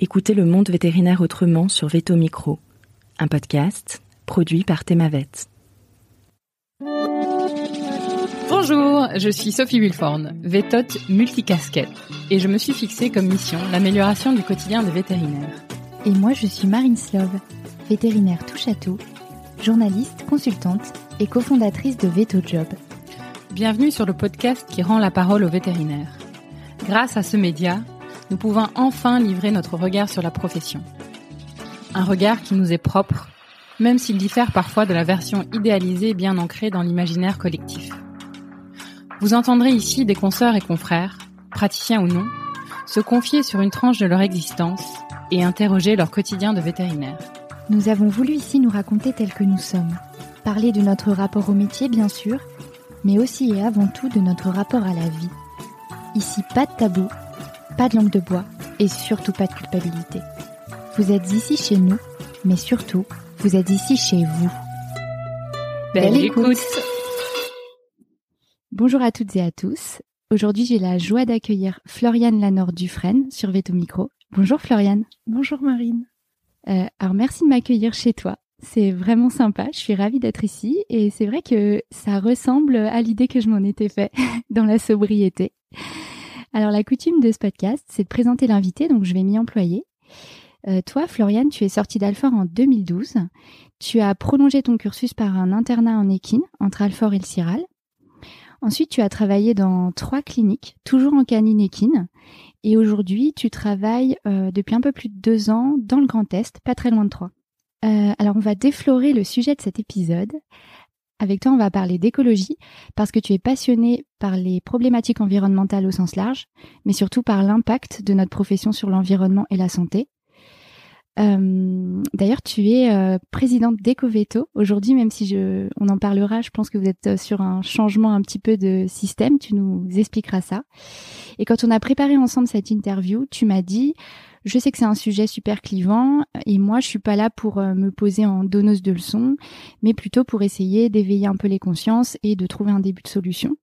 Écoutez le monde vétérinaire autrement sur Veto Micro, un podcast produit par Thémavet. Bonjour, je suis Sophie Wilforn, vétote multicasquette, et je me suis fixée comme mission l'amélioration du quotidien des vétérinaires. Et moi, je suis Marine Slove, vétérinaire tout, journaliste, consultante et cofondatrice de Veto Job. Bienvenue sur le podcast qui rend la parole aux vétérinaires. Grâce à ce média, nous pouvons enfin livrer notre regard sur la profession. Un regard qui nous est propre, même s'il diffère parfois de la version idéalisée bien ancrée dans l'imaginaire collectif. Vous entendrez ici des consoeurs et confrères, praticiens ou non, se confier sur une tranche de leur existence et interroger leur quotidien de vétérinaire. Nous avons voulu ici nous raconter tels que nous sommes, parler de notre rapport au métier bien sûr, mais aussi et avant tout de notre rapport à la vie. Ici, pas de tabou, pas de langue de bois et surtout pas de culpabilité. Vous êtes ici chez nous, mais surtout, vous êtes ici chez vous. Belle, écoute. Bonjour à toutes et à tous. Aujourd'hui, j'ai la joie d'accueillir Floriane Lanord Dufresne sur Veto Micro. Bonjour Floriane. Bonjour Marine. Euh, alors merci de m'accueillir chez toi. C'est vraiment sympa. Je suis ravie d'être ici et c'est vrai que ça ressemble à l'idée que je m'en étais fait dans la sobriété. Alors la coutume de ce podcast, c'est de présenter l'invité, donc je vais m'y employer. Euh, toi, Floriane, tu es sortie d'Alfort en 2012. Tu as prolongé ton cursus par un internat en équine entre Alfort et le Ciral. Ensuite, tu as travaillé dans trois cliniques, toujours en canine équine. Et aujourd'hui, tu travailles euh, depuis un peu plus de deux ans dans le Grand Est, pas très loin de Troyes. Euh, alors, on va déflorer le sujet de cet épisode. Avec toi, on va parler d'écologie parce que tu es passionné par les problématiques environnementales au sens large, mais surtout par l'impact de notre profession sur l'environnement et la santé. Euh, D'ailleurs, tu es euh, présidente d'Ecoveto aujourd'hui, même si on en parlera. Je pense que vous êtes sur un changement un petit peu de système. Tu nous expliqueras ça. Et quand on a préparé ensemble cette interview, tu m'as dit je sais que c'est un sujet super clivant et moi je suis pas là pour euh, me poser en donneuse de leçons, mais plutôt pour essayer d'éveiller un peu les consciences et de trouver un début de solution.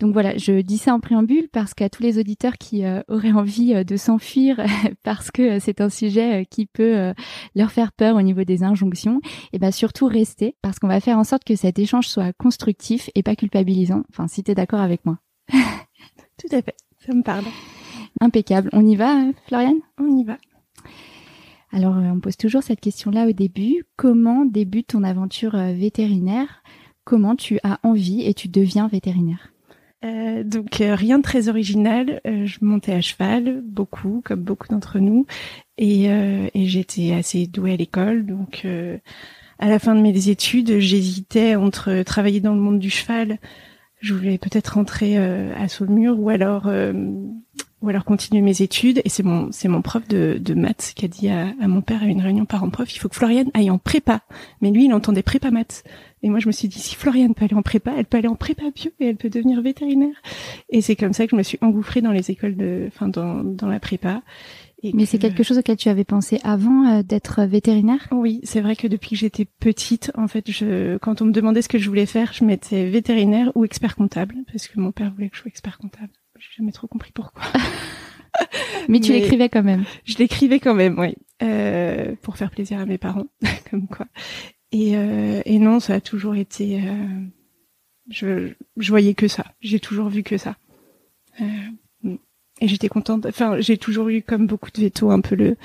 Donc voilà, je dis ça en préambule parce qu'à tous les auditeurs qui euh, auraient envie euh, de s'enfuir parce que c'est un sujet qui peut leur faire peur au niveau des injonctions, et ben surtout rester parce qu'on va faire en sorte que cet échange soit constructif et pas culpabilisant. Enfin, si tu es d'accord avec moi. Tout à fait, ça me parle. Impeccable. On y va, Floriane? On y va. Alors, on pose toujours cette question-là au début. Comment débute ton aventure vétérinaire? Comment tu as envie et tu deviens vétérinaire? Euh, donc euh, rien de très original. Euh, je montais à cheval beaucoup, comme beaucoup d'entre nous, et, et j'étais assez douée à l'école. Donc à la fin de mes études, j'hésitais entre travailler dans le monde du cheval. Je voulais peut-être rentrer à Saulmur ou alors ou alors continuer mes études. Et c'est mon c'est mon prof de, de maths qui a dit à, à mon père à une réunion parents-prof, il faut que Floriane aille en prépa. Mais lui, il entendait prépa maths. Et moi, je me suis dit, si Floriane peut aller en prépa, elle peut aller en prépa bio et elle peut devenir vétérinaire. Et c'est comme ça que je me suis engouffrée dans les écoles de, enfin, dans, dans la prépa. Et Mais c'est quelque chose auquel tu avais pensé avant euh, d'être vétérinaire? Oui, c'est vrai que depuis que j'étais petite, en fait, je, quand on me demandait ce que je voulais faire, je mettais vétérinaire ou expert comptable, parce que mon père voulait que je sois expert comptable. J'ai jamais trop compris pourquoi. Mais tu l'écrivais quand même. Je l'écrivais quand même, oui, euh, pour faire plaisir à mes parents, comme quoi. Et, euh, et non, ça a toujours été. Euh, je, je voyais que ça. J'ai toujours vu que ça. Euh, et j'étais contente. Enfin, j'ai toujours eu, comme beaucoup de vétos, un peu le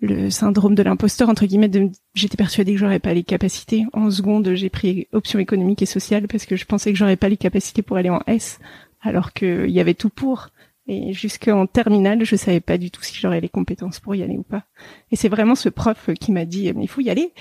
le syndrome de l'imposteur entre guillemets. De, j'étais persuadée que j'aurais pas les capacités. En seconde, j'ai pris option économique et sociale parce que je pensais que j'aurais pas les capacités pour aller en S, alors qu'il y avait tout pour. Et jusqu'en terminale, je savais pas du tout si j'aurais les compétences pour y aller ou pas. Et c'est vraiment ce prof qui m'a dit, mais il faut y aller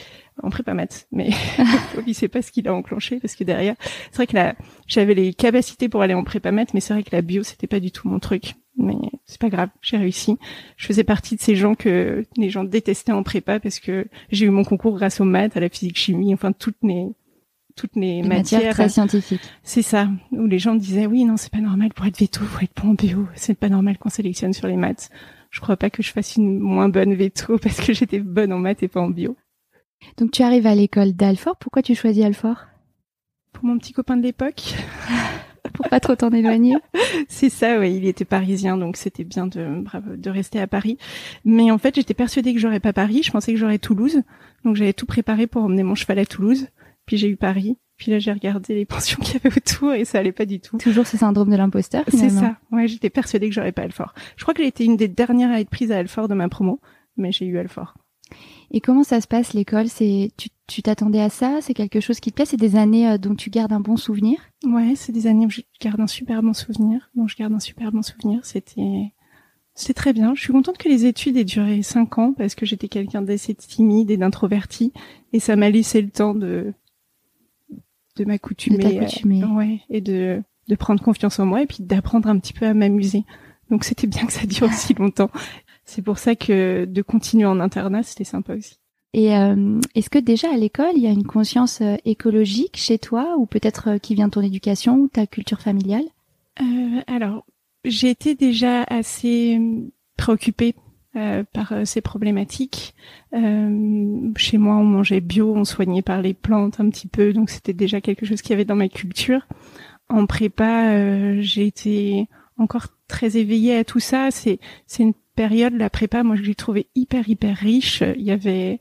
en prépa maths. Mais il sait pas ce qu'il a enclenché parce que derrière, c'est vrai que là, j'avais les capacités pour aller en prépa maths, mais c'est vrai que la bio, c'était pas du tout mon truc. Mais c'est pas grave, j'ai réussi. Je faisais partie de ces gens que les gens détestaient en prépa parce que j'ai eu mon concours grâce aux maths, à la physique chimie, enfin toutes mes toutes les, matières, très scientifiques. C'est ça, où les gens disaient oui non c'est pas normal pour être veto, faut être bon en bio, c'est pas normal qu'on sélectionne sur les maths. Je crois pas que je fasse une moins bonne veto parce que j'étais bonne en maths et pas en bio. Donc tu arrives à l'école d'Alfort, pourquoi tu choisis Alfort? Pour mon petit copain de l'époque. pour pas trop t'en éloigner. C'est ça, oui. Il était parisien, donc c'était bien de, de rester à Paris. Mais en fait, j'étais persuadée que j'aurais pas Paris. Je pensais que j'aurais Toulouse. Donc j'avais tout préparé pour emmener mon cheval à Toulouse. Puis j'ai eu Paris. Puis là, j'ai regardé les pensions qu'il y avait autour et ça allait pas du tout. Toujours ce syndrome de l'imposteur. C'est ça. Ouais, j'étais persuadée que j'aurais pas Alfort. Je crois que j'ai été une des dernières à être prise à Alfort de ma promo, mais j'ai eu Alfort. Et comment ça se passe l'école? C'est tu t'attendais à ça? C'est quelque chose qui te plaît? C'est des années euh, dont tu gardes un bon souvenir? Ouais, c'est des années où je garde un super bon souvenir. Dont je garde un super bon souvenir. C'était c'est très bien. Je suis contente que les études aient duré cinq ans parce que j'étais quelqu'un d'assez timide et d'introverti et ça m'a laissé le temps de de m'accoutumer, euh, ouais, et de de prendre confiance en moi et puis d'apprendre un petit peu à m'amuser. Donc c'était bien que ça dure aussi longtemps. C'est pour ça que de continuer en internat, c'était sympa aussi. Et euh, est-ce que déjà à l'école, il y a une conscience euh, écologique chez toi, ou peut-être qui vient de ton éducation ou ta culture familiale? Euh, Alors, j'ai été déjà assez préoccupée euh, par ces problématiques. Euh, chez moi, on mangeait bio, on soignait par les plantes un petit peu, donc c'était déjà quelque chose qu'il y avait dans ma culture. En prépa, j'ai été encore très éveillée à tout ça. C'est c'est une période, la prépa, moi je l'ai trouvée hyper hyper riche. Il y avait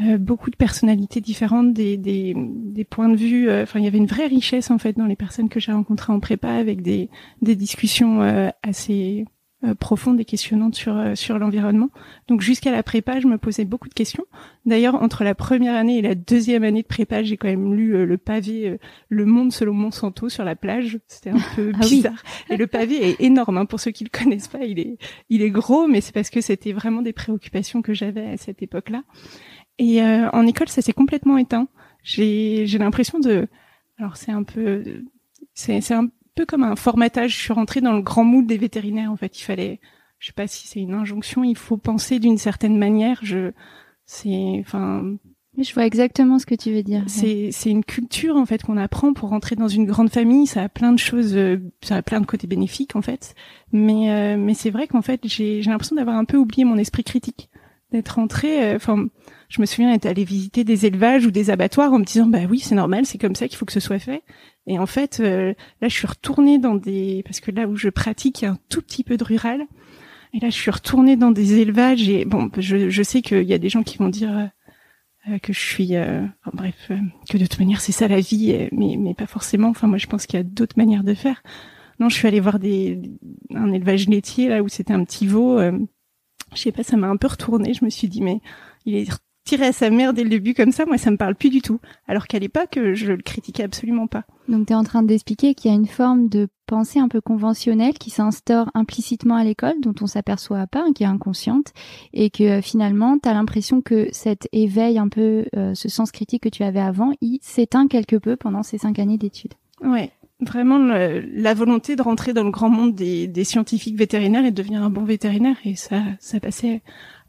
euh, beaucoup de personnalités différentes, des, des, des points de vue. Euh, enfin, il y avait une vraie richesse en fait dans les personnes que j'ai rencontrées en prépa, avec des, des discussions euh, assez euh, profonde et questionnante sur euh, sur l'environnement. Donc jusqu'à la prépa, je me posais beaucoup de questions. D'ailleurs, entre la première année et la deuxième année de prépa, j'ai quand même lu euh, le pavé Le Monde selon Monsanto sur la plage. C'était un peu ah bizarre. Et le pavé est énorme. Hein. Pour ceux qui le connaissent pas, il est il est gros, mais c'est parce que c'était vraiment des préoccupations que j'avais à cette époque-là. Et en école, ça s'est complètement éteint. J'ai j'ai l'impression de alors c'est un peu c'est c'est un peu comme un formatage. Je suis rentrée dans le grand moule des vétérinaires. En fait, il fallait, je sais pas si c'est une injonction, il faut penser d'une certaine manière. Je, c'est, enfin. Je vois exactement ce que tu veux dire. C'est c'est une culture en fait qu'on apprend pour rentrer dans une grande famille. Ça a plein de choses, euh, ça a plein de côtés bénéfiques en fait. Mais euh, mais c'est vrai qu'en fait j'ai j'ai l'impression d'avoir un peu oublié mon esprit critique, d'être rentrée. Euh, enfin, je me souviens être allée visiter des élevages ou des abattoirs en me disant bah oui c'est normal, c'est comme ça qu'il faut que ce soit fait. Et en fait, euh, là, je suis retournée dans des parce que là où je pratique, il y a un tout petit peu de rural. Et là, je suis retournée dans des élevages et bon, je, je sais qu'il y a des gens qui vont dire euh, que je suis, euh, bref, que de toute manière c'est ça la vie, mais mais pas forcément. Enfin, moi, je pense qu'il y a d'autres manières de faire. Non, je suis allée voir des un élevage laitier là où c'était un petit veau. je sais pas, ça m'a un peu retourné. Je me suis dit mais il est tirer à sa mère dès le début comme ça, moi ça me parle plus du tout. Alors qu'à l'époque, je le critiquais absolument pas. Donc tu es en train d'expliquer qu'il y a une forme de pensée un peu conventionnelle qui s'instaure implicitement à l'école, dont on s'aperçoit pas, hein, qui est inconsciente, et que euh, finalement tu as l'impression que cet éveil un peu, euh, ce sens critique que tu avais avant, il s'éteint quelque peu pendant ces cinq années d'études. Ouais, vraiment la volonté de rentrer dans le grand monde des, des, scientifiques vétérinaires et de devenir un bon vétérinaire et ça ça passait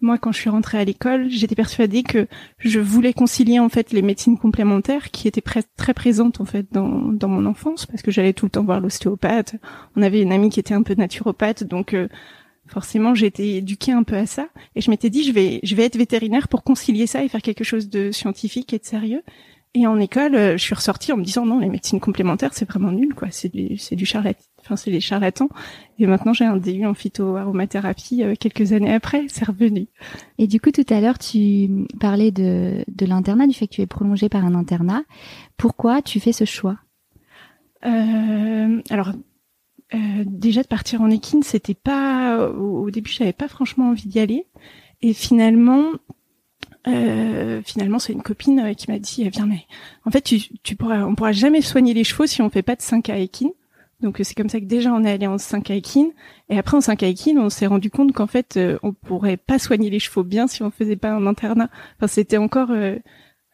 moi, quand je suis rentrée à l'école, j'étais persuadée que je voulais concilier en fait les médecines complémentaires qui étaient très présentes en fait dans, dans mon enfance parce que j'allais tout le temps voir l'ostéopathe. On avait une amie qui était un peu naturopathe, donc euh, forcément été éduquée un peu à ça. Et je m'étais dit je vais je vais être vétérinaire pour concilier ça et faire quelque chose de scientifique et de sérieux. Et en école, euh, je suis ressortie en me disant non, les médecines complémentaires c'est vraiment nul quoi, c'est du c'est du charlatan enfin c'est les charlatans. Et maintenant j'ai un DU en phytoaromathérapie euh, quelques années après, c'est revenu. Et du coup tout à l'heure tu parlais de, de l'internat, du fait que tu es prolongé par un internat. Pourquoi tu fais ce choix? Euh, Alors euh, déjà de partir en équine, c'était pas au, début j'avais pas franchement envie d'y aller. Et finalement euh, finalement, c'est une copine qui m'a dit, viens, mais en fait, tu, tu pourras, on pourra jamais soigner les chevaux si on fait pas de 5 à équine. Donc c'est comme ça que déjà on est allé en 5 Aikin et après en 5 Aikin on s'est rendu compte qu'en fait euh, on pourrait pas soigner les chevaux bien si on faisait pas un internat. Enfin c'était encore euh,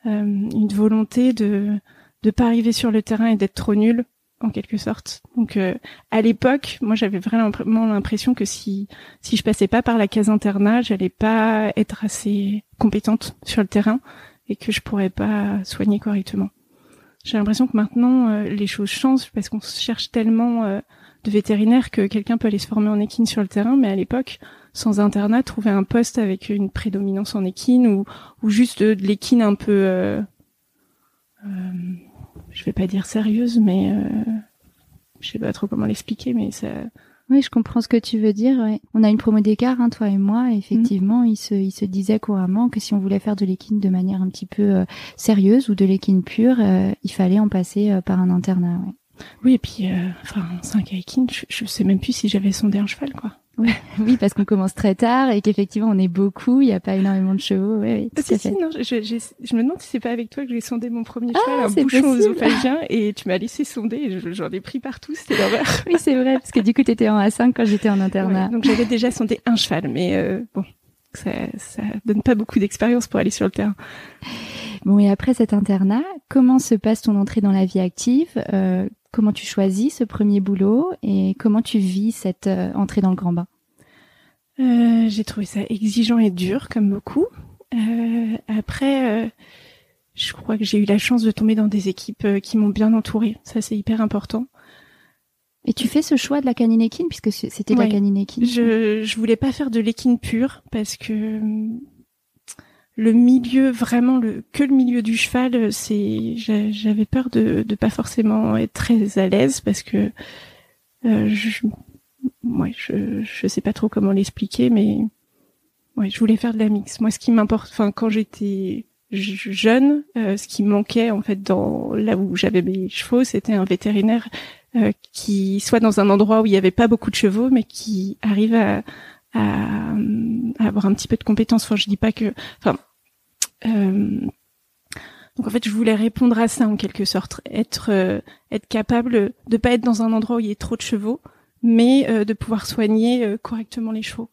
euh, une volonté de de pas arriver sur le terrain et d'être trop nul en quelque sorte. Donc à l'époque, moi j'avais vraiment l'impression que si si je passais pas par la case internat, j'allais pas être assez compétente sur le terrain et que je pourrais pas soigner correctement. J'ai l'impression que maintenant euh, les choses changent parce qu'on cherche tellement euh, de vétérinaires que quelqu'un peut aller se former en équine sur le terrain, mais à l'époque, sans internat, trouver un poste avec une prédominance en équine ou, ou juste de, l'équine un peu, euh, euh, je vais pas dire sérieuse, mais je sais pas trop comment l'expliquer, mais ça. Oui, je comprends ce que tu veux dire. On a une promo d'écart, hein, toi et moi. Et effectivement, il se, il se disait couramment que si on voulait faire de l'équine de manière un petit peu euh, sérieuse ou de l'équine pure, euh, il fallait en passer euh, par un internat. Oui, et puis, enfin, 5 équines, je, je sais même plus si j'avais sondé un cheval, quoi. Oui, parce qu'on commence très tard et qu'effectivement on est beaucoup, il n'y a pas énormément de chevaux. Oui, oui, si, non, je, je, je, me demande si c'est pas avec toi que j'ai sondé mon premier ah, cheval, un bouchon œsophagien, et tu m'as laissé sonder et j'en ai pris partout, c'était l'horreur. oui, c'est vrai, parce que du coup tu étais en A5 quand j'étais en internat. donc j'avais déjà sondé un cheval, mais euh, bon, ça, ça donne pas beaucoup d'expérience pour aller sur le terrain. Bon, et après cet internat, comment se passe ton entrée dans la vie active? Euh, Comment tu choisis ce premier boulot et comment tu vis cette euh, entrée dans le grand bain euh, J'ai trouvé ça exigeant et dur, comme beaucoup. Euh, après, euh, je crois que j'ai eu la chance de tomber dans des équipes euh, qui m'ont bien entourée. Ça, c'est hyper important. Et tu fais ce choix de la canine équine puisque c'était la canine équine. Je je voulais pas faire de l'équine pure parce que le milieu vraiment le que le milieu du cheval c'est j'avais peur de de pas forcément être très à l'aise parce que euh, je ouais je je sais pas trop comment l'expliquer mais ouais je voulais faire de la mix moi ce qui m'importe enfin quand j'étais jeune euh, ce qui manquait en fait dans là où j'avais mes chevaux c'était un vétérinaire euh, qui soit dans un endroit où il y avait pas beaucoup de chevaux mais qui arrive à, à, à, avoir un petit peu de compétences. Enfin, je dis pas que, enfin, euh, donc en fait, je voulais répondre à ça en quelque sorte, être euh, être capable de pas être dans un endroit où il y a trop de chevaux, mais euh, de pouvoir soigner correctement les chevaux.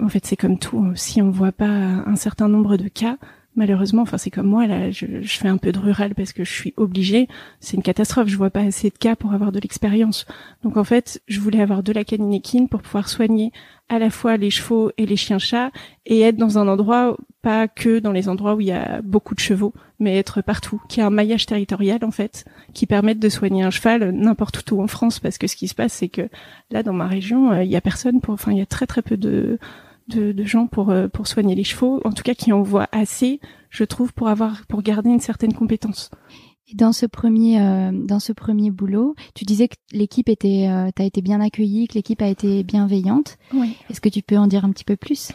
En fait, c'est comme tout. Hein. Si on voit pas un certain nombre de cas, malheureusement, enfin c'est comme moi là, je, fais un peu de rural parce que je suis obligée. C'est une catastrophe. Je vois pas assez de cas pour avoir de l'expérience. Donc en fait, je voulais avoir de la canine équine pour pouvoir soigner à la fois les chevaux et les chiens-chats et être dans un endroit pas que dans les endroits où il y a beaucoup de chevaux, mais être partout, qui a un maillage territorial en fait, qui permette de soigner un cheval n'importe où en France, parce que ce qui se passe, c'est que là dans ma région, euh, il y a personne pour, enfin il y a très très peu de de, de gens pour euh, pour soigner les chevaux, en tout cas qui en voient assez, je trouve, pour avoir pour garder une certaine compétence. Et dans ce premier euh, dans ce premier boulot, tu disais que l'équipe était euh, t'as été bien accueillie, que l'équipe a été bienveillante. Oui. Est-ce que tu peux en dire un petit peu plus?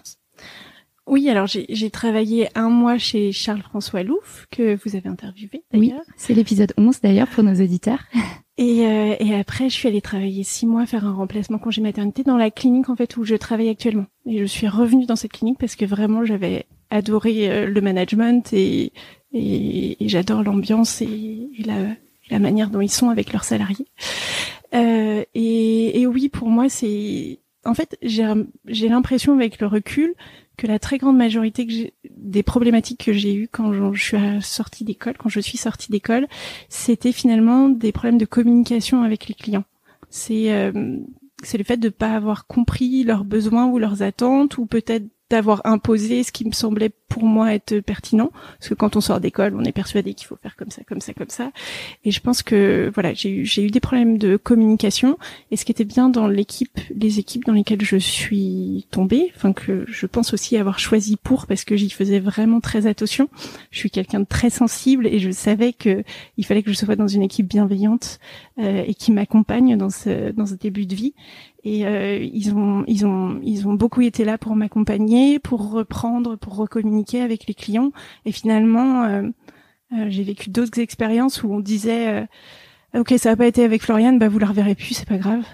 Oui, alors j'ai travaillé un mois chez Charles-François Louf, que vous avez interviewé d'ailleurs. Oui, c'est l'épisode 11 d'ailleurs pour nos auditeurs. Et, euh, et après, je suis allée travailler six mois, faire un remplacement congé maternité dans la clinique en fait où je travaille actuellement. Et je suis revenue dans cette clinique parce que vraiment j'avais adoré euh, le management et, et, j'adore l'ambiance et, la, la manière dont ils sont avec leurs salariés. Euh, et, et oui, pour moi, c'est en fait j'ai l'impression avec le recul que la très grande majorité des problématiques que j'ai eues quand je suis sortie d'école, quand je suis sortie d'école, c'était finalement des problèmes de communication avec les clients. C'est euh, c'est le fait de pas avoir compris leurs besoins ou leurs attentes ou peut-être d'avoir imposé ce qui me semblait pour moi être pertinent. Parce que quand on sort d'école on est persuadé qu'il faut faire comme ça comme ça comme ça. Et je pense que voilà j'ai eu j'ai eu des problèmes de communication. Et ce qui était bien dans l'équipe les équipes dans lesquelles je suis tombée enfin que je pense aussi avoir choisi pour parce que j'y faisais vraiment très attention. Je suis quelqu'un de très sensible et je savais que il fallait que je sois dans une équipe bienveillante euh, et qui m'accompagne dans ce dans ce début de vie et euh, ils ont ils ont ils ont beaucoup été là pour m'accompagner, pour reprendre, pour recommuniquer avec les clients. Et finalement, euh, euh, j'ai vécu d'autres expériences où on disait ok ça n'a pas été avec Floriane, bah vous la reverrez plus, c'est pas grave.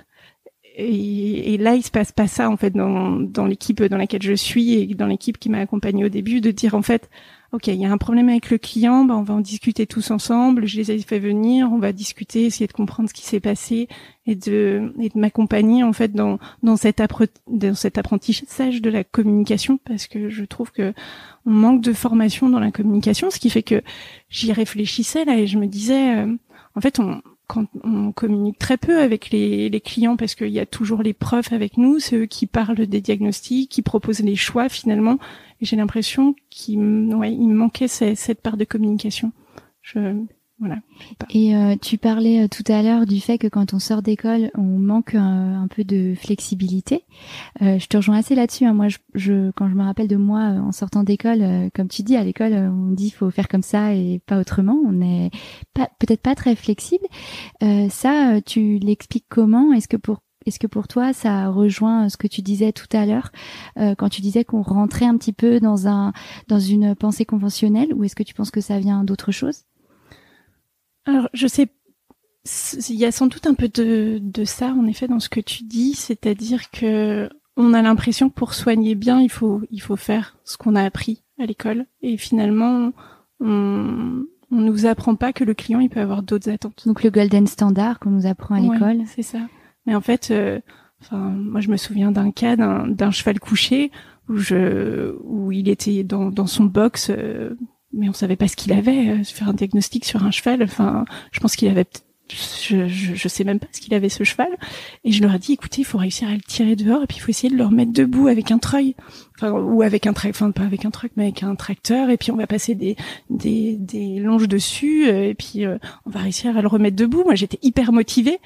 Et, et, là, il se passe pas ça en fait dans, dans l'équipe dans laquelle je suis et dans l'équipe qui m'a accompagnée au début, de dire en fait ok, il y a un problème avec le client, bah, on va en discuter tous ensemble. Je les ai fait venir, on va discuter, essayer de comprendre ce qui s'est passé et de, et de m'accompagner en fait dans dans cet, apprentissage de la communication parce que je trouve que on manque de formation dans la communication, ce qui fait que j'y réfléchissais là et je me disais, euh, en fait, on quand on communique très peu avec les, les clients parce qu'il y a toujours les profs avec nous, c'est eux qui parlent des diagnostics, qui proposent les choix finalement. J'ai l'impression qu'il ouais, il me manquait cette, cette, part de communication. Je, Voilà. Et euh, tu parlais euh, tout à l'heure du fait que quand on sort d'école, on manque un, un peu de flexibilité. Euh, je te rejoins assez là-dessus. Hein. Moi, je, je, quand je me rappelle de moi en sortant d'école, comme tu dis, à l'école, on dit faut faire comme ça et pas autrement. On n'est pas peut-être pas très flexible. ça, tu l'expliques comment? Est-ce que pour est-ce que pour toi, ça rejoint ce que tu disais tout à l'heure quand tu disais qu'on rentrait un petit peu dans un dans une pensée conventionnelle, ou est-ce que tu penses que ça vient d'autre chose? Alors, je sais, il y a sans doute un peu de, de ça, en effet, dans ce que tu dis, c'est-à-dire que on a l'impression que pour soigner bien, il faut, il faut faire ce qu'on a appris à l'école. Et finalement, on, on nous apprend pas que le client, il peut avoir d'autres attentes. Donc le golden standard qu'on nous apprend à l'école. c'est ça. Mais en fait, euh, enfin, moi, je me souviens d'un cas d'un cheval couché où je, où il était dans, dans son box, euh, mais on savait pas ce qu'il avait. Euh, faire un diagnostic sur un cheval, enfin, je pense qu'il avait je, je, je, sais même pas ce qu'il avait ce cheval. Et je leur ai dit écoutez il faut réussir à le tirer dehors et puis il faut essayer de le remettre debout avec un treuil. Enfin ou avec un tracteur enfin pas avec un truc mais avec un tracteur. Et puis on va passer des des, des longes dessus et puis euh, on va réussir à le remettre debout. Moi j'étais hyper motivée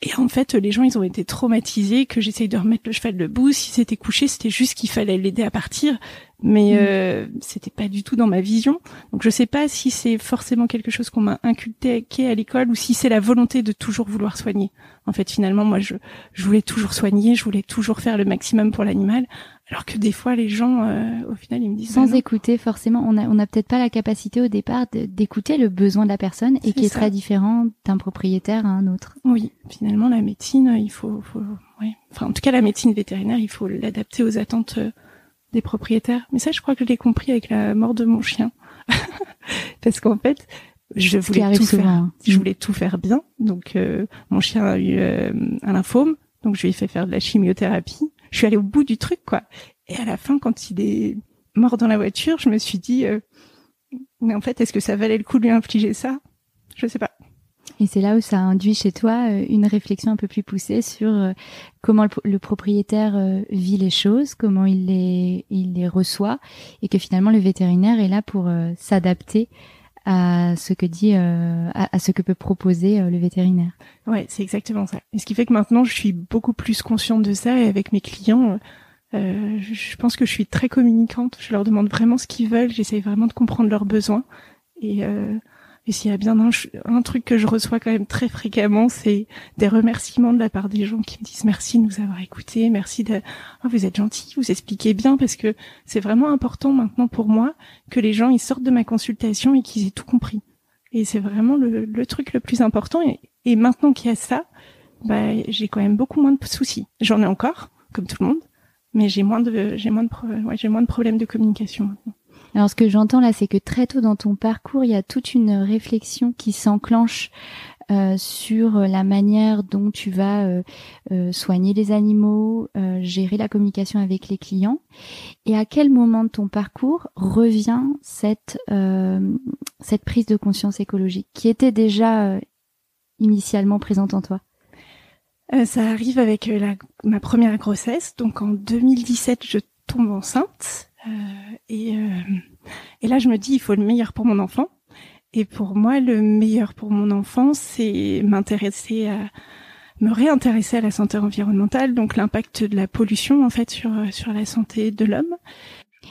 et en fait, les gens, ils ont été traumatisés que j'essaye de remettre le cheval debout. Si c'était couché, c'était juste qu'il fallait l'aider à partir mais mm. euh, c'était pas du tout dans ma vision. Donc je sais pas si c'est forcément quelque chose qu'on m'a inculqué à l'école ou si c'est la volonté de toujours vouloir soigner. En fait, finalement, moi, je, je voulais toujours soigner, je voulais toujours faire le maximum pour l'animal, alors que des fois, les gens, euh, au final, ils me disent sans écouter forcément. On a, on a peut-être pas la capacité au départ d'écouter le besoin de la personne et qui est très différent d'un propriétaire à un autre. Oui, finalement, la médecine, il faut, faut ouais. enfin, en tout cas, la médecine vétérinaire, il faut l'adapter aux attentes. Euh, des propriétaires. Mais ça, je crois que je l'ai compris avec la mort de mon chien. Parce qu'en fait, je voulais tout faire. Hein. Je voulais tout faire bien. Donc, euh, mon chien a eu euh, un lymphome. Donc, je lui ai fait faire de la chimiothérapie. Je suis allée au bout du truc, quoi. Et à la fin, quand il est mort dans la voiture, je me suis dit, euh, mais en fait, est-ce que ça valait le coup de lui infliger ça? Je sais pas. Et c'est là où ça induit chez toi euh, une réflexion un peu plus poussée sur euh, comment le, propriétaire euh, vit les choses, comment il les, il les reçoit, et que finalement le vétérinaire est là pour s'adapter à ce que dit, à, ce que peut proposer le vétérinaire. Ouais, c'est exactement ça. Et ce qui fait que maintenant je suis beaucoup plus consciente de ça et avec mes clients. Euh, je pense que je suis très communicante. Je leur demande vraiment ce qu'ils veulent. J'essaye vraiment de comprendre leurs besoins. Et euh, et s'il y a bien un, truc que je reçois quand même très fréquemment, c'est des remerciements de la part des gens qui me disent merci de nous avoir écoutés, merci de, oh, vous êtes gentil, vous expliquez bien, parce que c'est vraiment important maintenant pour moi que les gens ils sortent de ma consultation et qu'ils aient tout compris. Et c'est vraiment le, truc le plus important. Et, maintenant qu'il y a ça, bah, j'ai quand même beaucoup moins de soucis. J'en ai encore, comme tout le monde, mais j'ai moins de, j'ai moins de, ouais, j'ai moins de problèmes de communication maintenant. Alors ce que j'entends là, c'est que très tôt dans ton parcours, il y a toute une réflexion qui s'enclenche euh, sur la manière dont tu vas euh, euh, soigner les animaux, gérer la communication avec les clients, et à quel moment de ton parcours revient cette cette prise de conscience écologique qui était déjà initialement présente en toi? ça arrive avec ma première grossesse, donc en 2017, je tombe enceinte et, euh, et là, je me dis, il faut le meilleur pour mon enfant. Et pour moi, le meilleur pour mon enfant, c'est m'intéresser à me réintéresser à la santé environnementale, donc l'impact de la pollution en fait sur sur la santé de l'homme.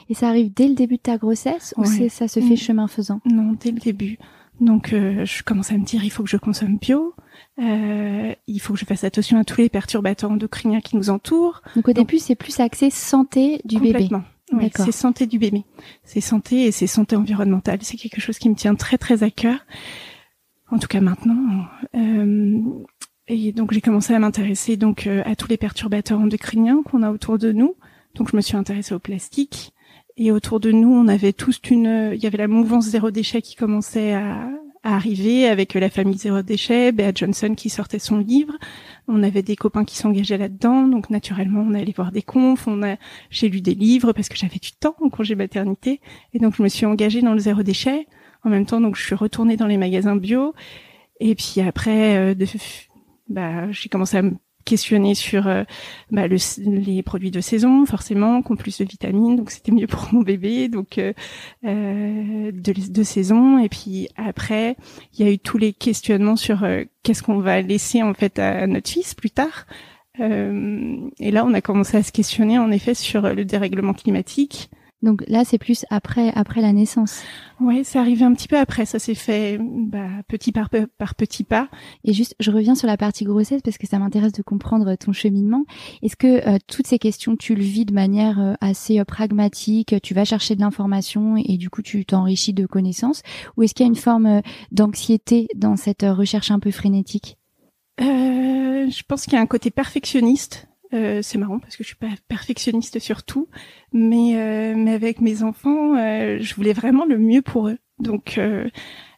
Et ça arrive dès le début de ta grossesse ou c'est ça se fait mm. chemin faisant? Non, dès le début. Donc euh, je commence à me dire il faut que je consomme bio, euh, il faut que je fasse attention à tous les perturbateurs endocriniens qui nous entourent. Donc au début c'est plus axé santé du bébé. Oui, c'est santé du bébé. C'est santé et c'est santé environnementale. C'est quelque chose qui me tient très très à cœur. En tout cas maintenant. Euh, et donc j'ai commencé à m'intéresser donc euh, à tous les perturbateurs endocriniens qu'on a autour de nous. Donc je me suis intéressée au plastique. Et autour de nous, on avait tous une, il y avait la mouvance zéro déchet qui commençait à, à arriver avec la famille zéro déchet, Bea Johnson qui sortait son livre. On avait des copains qui s'engageaient là-dedans, donc naturellement on allait voir des confs, on a, j'ai lu des livres parce que j'avais du temps en congé maternité, et donc je me suis engagée dans le zéro déchet. En même temps, donc je suis retournée dans les magasins bio, et puis après, euh, bah, j'ai commencé à me questionné sur euh, bah, le, les produits de saison, forcément, qui plus de vitamines, donc c'était mieux pour mon bébé, donc euh, euh de, de, saison. Et puis après, il y a eu tous les questionnements sur qu'est-ce qu'on va laisser en fait à notre fils plus tard. et là, on a commencé à se questionner en effet sur le dérèglement climatique, donc là, c'est plus après après la naissance. Ouais, c'est arrivé un petit peu après. Ça s'est fait bah, petit par, par petit pas. Et juste, je reviens sur la partie grossesse parce que ça m'intéresse de comprendre ton cheminement. Est-ce que euh, toutes ces questions, tu le vis de manière euh, assez euh, pragmatique Tu vas chercher de l'information et du coup, tu t'enrichis de connaissances? Ou est-ce qu'il y a une forme d'anxiété dans cette recherche un peu frénétique? Je pense qu'il y a un côté perfectionniste euh, c'est marrant parce que je suis pas perfectionniste sur tout, mais euh, mais avec mes enfants, euh, je voulais vraiment le mieux pour eux. Donc,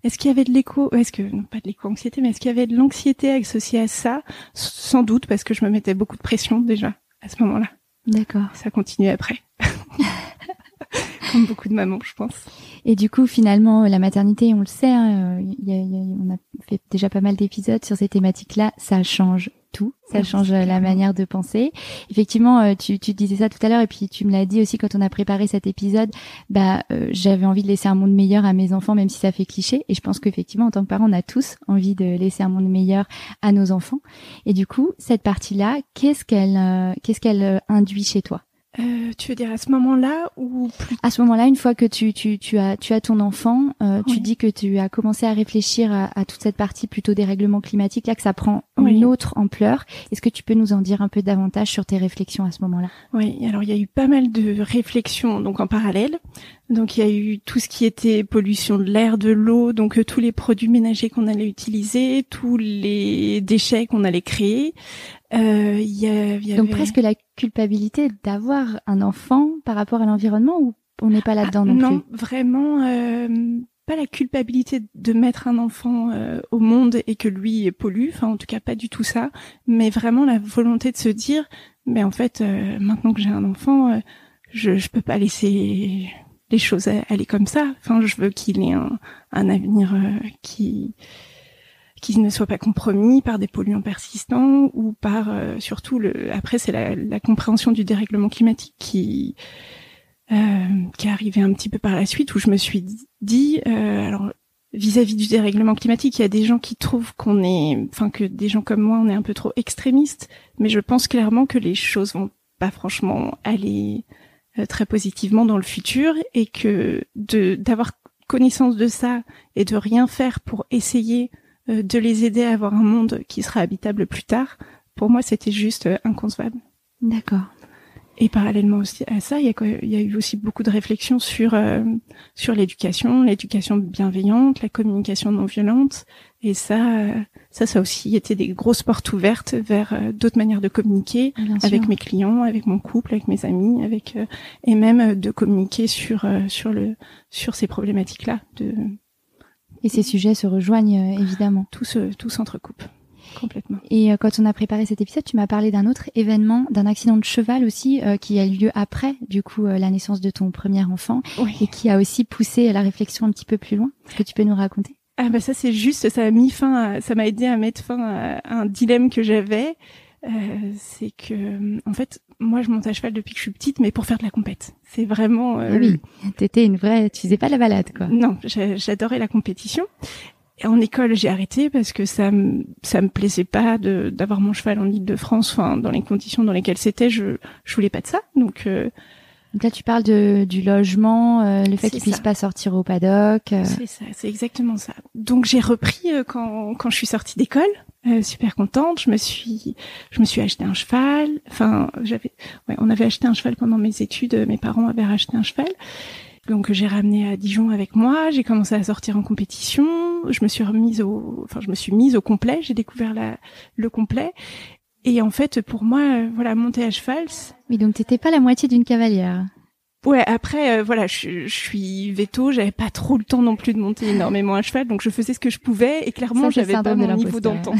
est-ce qu'il y avait de l'écho Est-ce que non pas de l'éco-anxiété, mais est-ce qu'il y avait de l'anxiété associée à ça? Sans doute parce que je me mettais beaucoup de pression déjà à ce moment-là. D'accord. Ça continue après. Comme beaucoup de mamans, je pense. Et du coup, finalement, la maternité, on le sait, hein, y a, y a, on a fait déjà pas mal d'épisodes sur ces thématiques-là, ça change tout, ça change euh, la manière de penser. Effectivement, euh, tu, tu disais ça tout à l'heure et puis tu me l'as dit aussi quand on a préparé cet épisode. Bah, euh, j'avais envie de laisser un monde meilleur à mes enfants, même si ça fait cliché. Et je pense qu'effectivement, en tant que parent, on a tous envie de laisser un monde meilleur à nos enfants. Et du coup, cette partie-là, qu'est-ce qu'elle, qu'est-ce qu'elle induit chez toi? Euh, tu veux dire à ce moment-là ou plus À ce moment-là, une fois que tu, tu, tu, as, tu as ton enfant, euh, tu dis que tu as commencé à réfléchir à, à, toute cette partie plutôt des règlements climatiques, là que ça prend une autre ampleur. Est-ce que tu peux nous en dire un peu davantage sur tes réflexions à ce moment-là? Oui, alors il y a eu pas mal de réflexions donc en parallèle. Donc il y a eu tout ce qui était pollution de l'air, de l'eau, donc euh, tous les produits ménagers qu'on allait utiliser, tous les déchets qu'on allait créer. Euh, y y donc presque la culpabilité d'avoir un enfant par rapport à l'environnement ou on n'est pas là-dedans non, non vraiment euh, pas la culpabilité de mettre un enfant euh, au monde et que lui pollue, enfin en tout cas pas du tout ça, mais vraiment la volonté de se dire, mais en fait euh, maintenant que j'ai un enfant, je je peux pas laisser les choses aller comme ça. Enfin, je veux qu'il ait un, un avenir euh, qui qui ne soit pas compromis par des polluants persistants ou par euh, surtout le après c'est la, la, compréhension du dérèglement climatique qui euh, qui est arrivé un petit peu par la suite où je me suis dit euh, alors vis-à-vis du dérèglement climatique il y a des gens qui trouvent qu'on est enfin que des gens comme moi on est un peu trop extrémistes mais je pense clairement que les choses vont pas franchement aller euh, très positivement dans le futur et que de d'avoir connaissance de ça et de rien faire pour essayer de les aider à avoir un monde qui sera habitable plus tard, pour moi c'était juste euh, inconcevable. D'accord. Et parallèlement aussi à ça, il y a, il y a eu aussi beaucoup de réflexions sur sur l'éducation, l'éducation bienveillante, la communication non violente, et ça, ça, ça a aussi été des grosses portes ouvertes vers euh, d'autres manières de communiquer avec mes clients, avec mon couple, avec mes amis, avec euh, et même euh, de communiquer sur sur le sur ces problématiques-là. De et ces sujets se rejoignent évidemment. Tout se tout s'entrecoupe complètement. Et quand on a préparé cet épisode, tu m'as parlé d'un autre événement, d'un accident de cheval aussi qui a eu lieu après, du coup, la naissance de ton premier enfant, et qui a aussi poussé la réflexion un petit peu plus loin. Est-ce que tu peux nous raconter? Ah bah ça c'est juste, ça a mis fin, ça m'a aidé à mettre fin à, un dilemme que j'avais. Euh, c'est que en fait moi je monte à cheval depuis que je suis petite mais pour faire de la compète. C'est vraiment euh, oui t'étais une vraie tu faisais pas la balade quoi. Non j'adorais la compétition. Et en école j'ai arrêté parce que ça me ça me plaisait pas de d'avoir mon cheval en Île-de-France enfin dans les conditions dans lesquelles c'était. Je je voulais pas de ça. Donc euh, donc là, tu parles de, du logement, euh, le fait qu'il puisse pas sortir au paddock. Euh. C'est ça, c'est exactement ça. Donc j'ai repris euh, quand, quand je suis sortie d'école, super contente. Je me suis, je me suis acheté un cheval. Enfin, j'avais, ouais, on avait acheté un cheval pendant mes études. Mes parents avaient acheté un cheval. Donc j'ai ramené à Dijon avec moi. J'ai commencé à sortir en compétition. Je me suis remise au, enfin je me suis mise au complet. J'ai découvert la, le complet. Et en fait, pour moi, euh, voilà, monter à cheval. Oui, donc t'étais pas la moitié d'une cavalière. Ouais, après, euh, voilà, je, je, suis veto, j'avais pas trop le temps non plus de monter énormément à cheval, donc je faisais ce que je pouvais, et clairement, j'avais pas mon niveau temps.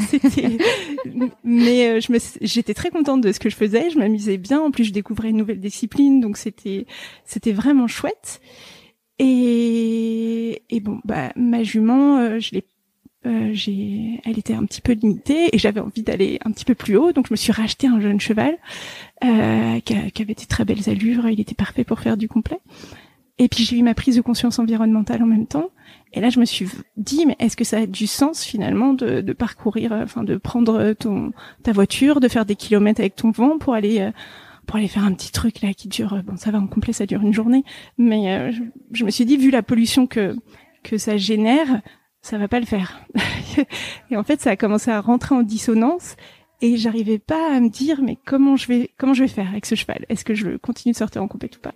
mais euh, je me, j'étais très contente de ce que je faisais, je m'amusais bien. En plus, je découvrais une nouvelle discipline, donc c'était, c'était vraiment chouette. Et, et bon, bah, ma jument, je l'ai euh, elle était un petit peu limitée et j'avais envie d'aller un petit peu plus haut, donc je me suis racheté un jeune cheval euh, qui, avait des très belles allures, il était parfait pour faire du complet. Et puis j'ai eu ma prise de conscience environnementale en même temps. Et là, je me suis dit, mais est-ce que ça a du sens finalement de, de parcourir, euh, enfin de prendre ton ta voiture, de faire des kilomètres avec ton vent pour aller euh, pour aller faire un petit truc là qui dure, bon ça va en complet, ça dure une journée, mais euh, je, je, me suis dit, vu la pollution que que ça génère, ça va pas le faire. et en fait, ça a commencé à rentrer en dissonance et j'arrivais pas à me dire mais comment je vais comment je vais faire avec ce cheval? Est-ce que je continue de sortir en compète ou pas?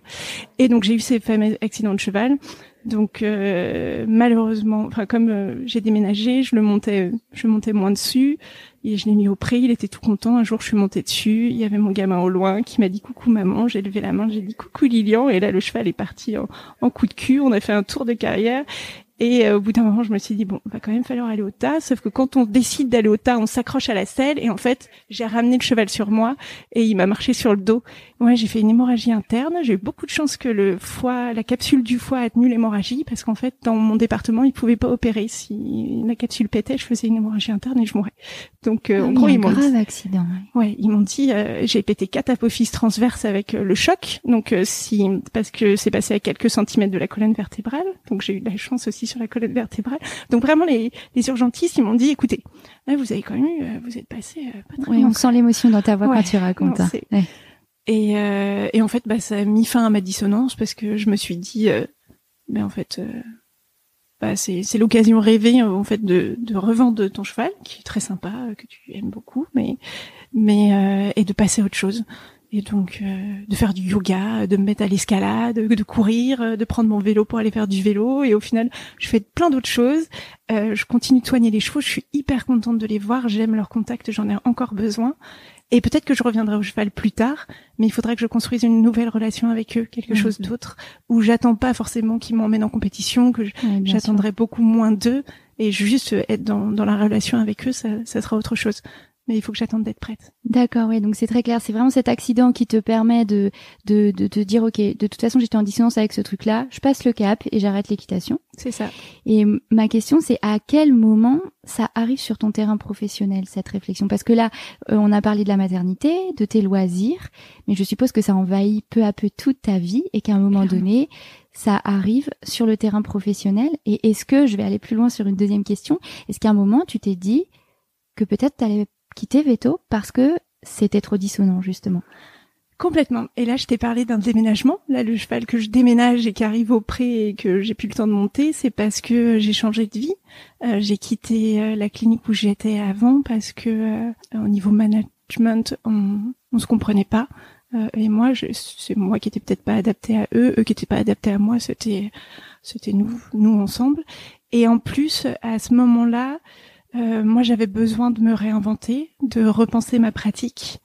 Et donc j'ai eu ces fameux accidents de cheval. Donc euh, malheureusement, enfin comme euh, j'ai déménagé, je le montais, je montais moins dessus et je l'ai mis au pré. Il était tout content. Un jour, je suis montée dessus. Il y avait mon gamin au loin qui m'a dit coucou maman. J'ai levé la main, j'ai dit coucou Lilian et là le cheval est parti en, en coup de cul. On a fait un tour de carrière et euh, au bout d'un moment, je me suis dit bon, va quand même falloir aller au tas. Sauf que quand on décide d'aller au tas, on s'accroche à la selle. Et en fait, j'ai ramené le cheval sur moi et il m'a marché sur le dos. Ouais, j'ai fait une hémorragie interne. J'ai eu beaucoup de chance que le foie, la capsule du foie a tenu l'hémorragie parce qu'en fait, dans mon département, ils pouvaient pas opérer. Si la capsule pétait, je faisais une hémorragie interne et je mourrais. Donc, euh, ah en gros, ils m'ont grave accident. Ouais, ils m'ont dit euh, j'ai pété quatre apophyses transverses avec euh, le choc. Donc, si parce que c'est passé à quelques centimètres de la colonne vertébrale. Donc, j'ai eu de la chance aussi sur la colonne vertébrale. Donc vraiment les, les urgentistes ils m'ont dit écoutez là vous avez quand même eu, vous êtes passé euh, pas très Oui, on sent l'émotion dans ta voix Ouais, quand tu racontes. non. Et, euh, et en fait bah ça a mis fin à ma dissonance parce que je me suis dit euh, mais en fait euh, bah, c'est l'occasion rêvée euh, en fait de de revendre ton cheval qui est très sympa euh, que tu aimes beaucoup mais mais euh, et de passer à autre chose et donc de faire du yoga, de me mettre à l'escalade, de courir, de prendre mon vélo pour aller faire du vélo. Et au final, je fais plein d'autres choses. Je continue de soigner les chevaux. Je suis hyper contente de les voir. J'aime leur contact. J'en ai encore besoin. Et peut-être que je reviendrai au cheval plus tard, mais il faudrait que je construise une nouvelle relation avec eux, quelque Mhm. chose d'autre, où j'attends pas forcément qu'ils m'emmènent en compétition, que Ouais, j'attendrai beaucoup moins d'eux, et juste être dans, dans la relation avec eux, ça, ça sera autre chose. Mais il faut que j'attende d'être prête. D'accord, oui, donc c'est très clair. C'est vraiment cet accident qui te permet de, de, de te dire, ok, de toute façon, j'étais en dissonance avec ce truc-là, je passe le cap et j'arrête l'équitation. C'est ça. Et ma question, c'est à quel moment ça arrive sur ton terrain professionnel, cette réflexion? Parce que là, euh, on a parlé de la maternité, de tes loisirs, mais je suppose que ça envahit peu à peu toute ta vie et qu'à un moment Clairement. donné, ça arrive sur le terrain professionnel. Et est-ce que, je vais aller plus loin sur une deuxième question, est-ce qu'à un moment, tu t'es dit que peut-être tu quitter Veto parce que c'était trop dissonant, justement Complètement. Et là, je t'ai parlé d'un déménagement. Là, le cheval que je déménage et qui arrive au pré et que j'ai plus le temps de monter, c'est parce que j'ai changé de vie. Euh, j'ai quitté euh, la clinique où j'étais avant parce que euh, au niveau management, on, on se comprenait pas. Euh, et moi, c'est moi qui étais peut-être pas adaptée à eux, eux qui étaient pas adaptés à moi. C'était, c'était nous, nous ensemble. Et en plus, à ce moment-là, euh, moi, j'avais besoin de me réinventer, de repenser ma pratique.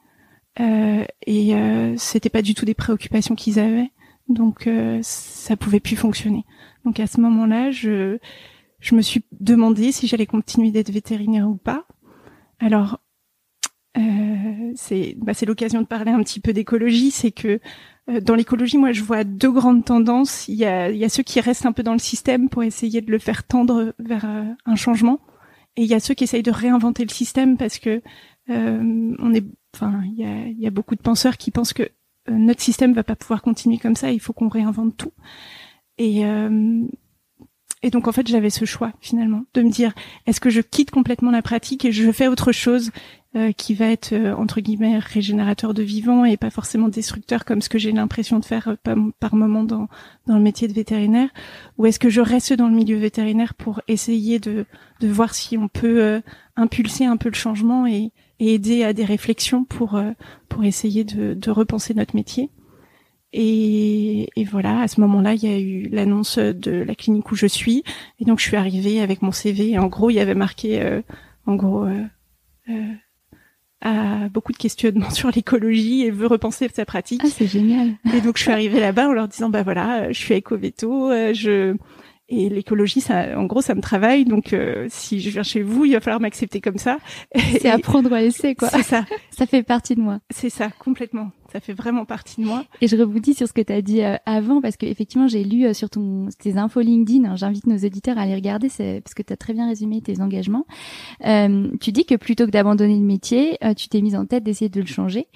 Euh, et euh, c'était pas du tout des préoccupations qu'ils avaient, donc euh, ça pouvait plus fonctionner. Donc à ce moment-là, je je me suis demandé si j'allais continuer d'être vétérinaire ou pas. Alors euh, c'est bah, c'est l'occasion de parler un petit peu d'écologie, c'est que dans l'écologie, moi, je vois deux grandes tendances. Il y a, il y a ceux qui restent un peu dans le système pour essayer de le faire tendre vers un changement, et il y a ceux qui essayent de réinventer le système parce que euh, on est, enfin, il y a, y a beaucoup de penseurs qui pensent que euh, notre système va pas pouvoir continuer comme ça. Il faut qu'on réinvente tout. Et euh, et donc en fait, j'avais ce choix finalement de me dire est-ce que je quitte complètement la pratique et je fais autre chose euh, qui va être euh, entre guillemets régénérateur de vivant et pas forcément destructeur comme ce que j'ai l'impression de faire euh, par, moment dans dans le métier de vétérinaire? Ou est-ce que je reste dans le milieu vétérinaire pour essayer de de voir si on peut impulser un peu le changement et, aider à des réflexions pour pour essayer de repenser notre métier? Et, et voilà, à ce moment-là, il y a eu l'annonce de la clinique où je suis, et donc je suis arrivée avec mon CV. Et en gros, il y avait marqué, euh, en gros, euh, euh, a beaucoup de questionnements sur l'écologie et veut repenser sa pratique. Ah, c'est génial. Et donc je suis arrivée là-bas en leur disant bah voilà, euh, je suis éco-véto, euh, je et l'écologie, ça, en gros, ça me travaille. Donc euh, si je viens chez vous, il va falloir m'accepter comme ça. C'est apprendre à laisser, quoi. C'est ça. Ça fait partie de moi. C'est ça, complètement. Ça fait vraiment partie de moi. Et je rebondis sur ce que tu as dit euh, avant, parce que effectivement, j'ai lu euh, sur ton, tes infos LinkedIn, hein, j'invite nos auditeurs à les regarder, parce que tu as très bien résumé tes engagements. Euh, tu dis que plutôt que d'abandonner le métier, euh, tu t'es mise en tête d'essayer de le changer.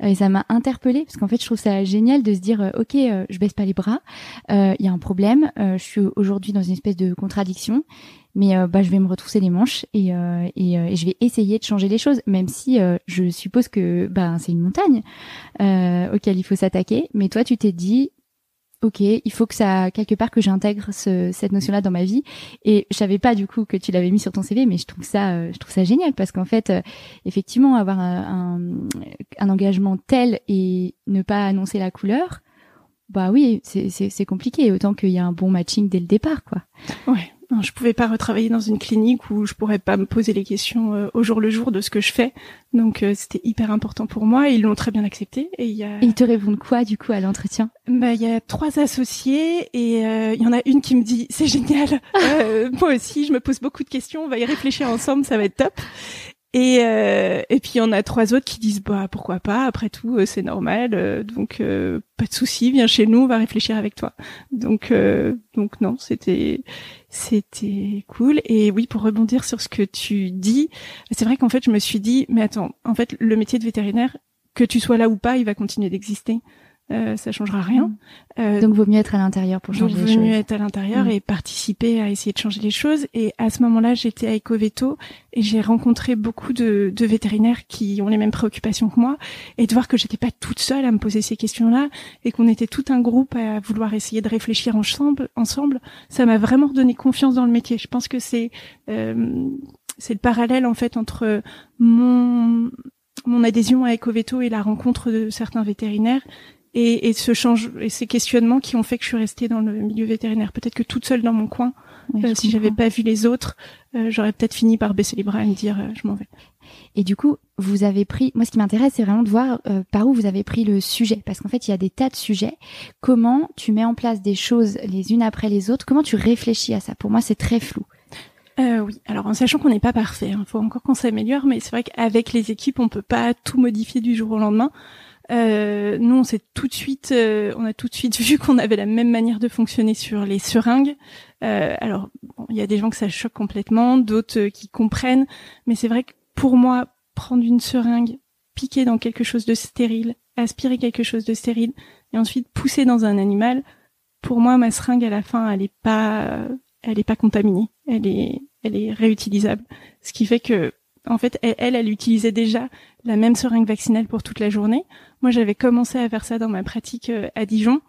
et ça m'a interpellée, parce qu'en fait, je trouve ça génial de se dire, ok, je baisse pas les bras, il y a un problème, je suis aujourd'hui dans une espèce de contradiction, mais euh, bah, je vais me retrousser les manches et, euh, et, euh, je vais essayer de changer les choses, même si je suppose que bah, c'est une montagne auquel il faut s'attaquer. Mais toi, tu t'es dit, ok, il faut que ça quelque part que j'intègre ce, cette notion-là dans ma vie. Et je savais pas du coup que tu l'avais mis sur ton CV, mais je trouve ça, je trouve ça génial parce qu'en fait, effectivement, avoir un, un, un, engagement tel et ne pas annoncer la couleur, bah oui, c'est compliqué. Autant qu'il y a un bon matching dès le départ, quoi. Ouais. Je pouvais pas retravailler dans une clinique où je pourrais pas me poser les questions euh, au jour le jour de ce que je fais. Donc euh, c'était hyper important pour moi. ils l'ont très bien accepté. Et il y a. ils te répondent quoi du coup à l'entretien? Bah il y a trois associés et euh, il y en a une qui me dit c'est génial. moi aussi je me pose beaucoup de questions. On va y réfléchir ensemble. Ça va être top. Et, euh, et puis on a trois autres qui disent bah pourquoi pas après tout euh, c'est normal euh, donc euh, pas de souci viens chez nous on va réfléchir avec toi. Donc donc non c'était c'était cool. Et oui pour rebondir sur ce que tu dis c'est vrai qu'en fait je me suis dit mais attends en fait le métier de vétérinaire que tu sois là ou pas il va continuer d'exister euh, ça changera rien. Mm. Euh, donc vaut mieux être à l'intérieur pour changer les choses. Vaut mieux être à l'intérieur mm. et participer à essayer de changer les choses. Et à ce moment-là, j'étais à Ecoveto et j'ai rencontré beaucoup de, de, vétérinaires qui ont les mêmes préoccupations que moi et de voir que j'étais pas toute seule à me poser ces questions-là et qu'on était tout un groupe à vouloir essayer de réfléchir ensemble, ensemble, ça m'a vraiment donné confiance dans le métier. Je pense que c'est euh, c'est le parallèle en fait entre mon mon adhésion à Ecoveto et la rencontre de certains vétérinaires et, et ce change et ces questionnements qui ont fait que je suis restée dans le milieu vétérinaire. Peut-être que toute seule dans mon coin, euh, si j'avais pas vu les autres, euh, j'aurais peut-être fini par baisser les bras et me dire euh, je m'en vais. Et du coup, vous avez pris. Moi, ce qui m'intéresse, c'est vraiment de voir par où vous avez pris le sujet, parce qu'en fait, il y a des tas de sujets. Comment tu mets en place des choses les unes après les autres? Comment tu réfléchis à ça? Pour moi, c'est très flou. Euh, oui, alors en sachant qu'on n'est pas parfait, il hein, faut encore qu'on s'améliore, mais c'est vrai qu'avec les équipes, on peut pas tout modifier du jour au lendemain. Euh, nous, on s'est tout de suite, euh, on a tout de suite vu qu'on avait la même manière de fonctionner sur les seringues. Euh, alors, il y a des gens que ça choque complètement, d'autres qui comprennent, mais c'est vrai que pour moi, prendre une seringue, piquer dans quelque chose de stérile, aspirer quelque chose de stérile, et ensuite pousser dans un animal, pour moi, ma seringue à la fin, elle est pas, elle est pas contaminée, elle est, elle est réutilisable. Ce qui fait que en fait, elle, elle, utilisait déjà la même seringue vaccinale pour toute la journée. Moi, j'avais commencé à faire ça dans ma pratique euh, à Dijon,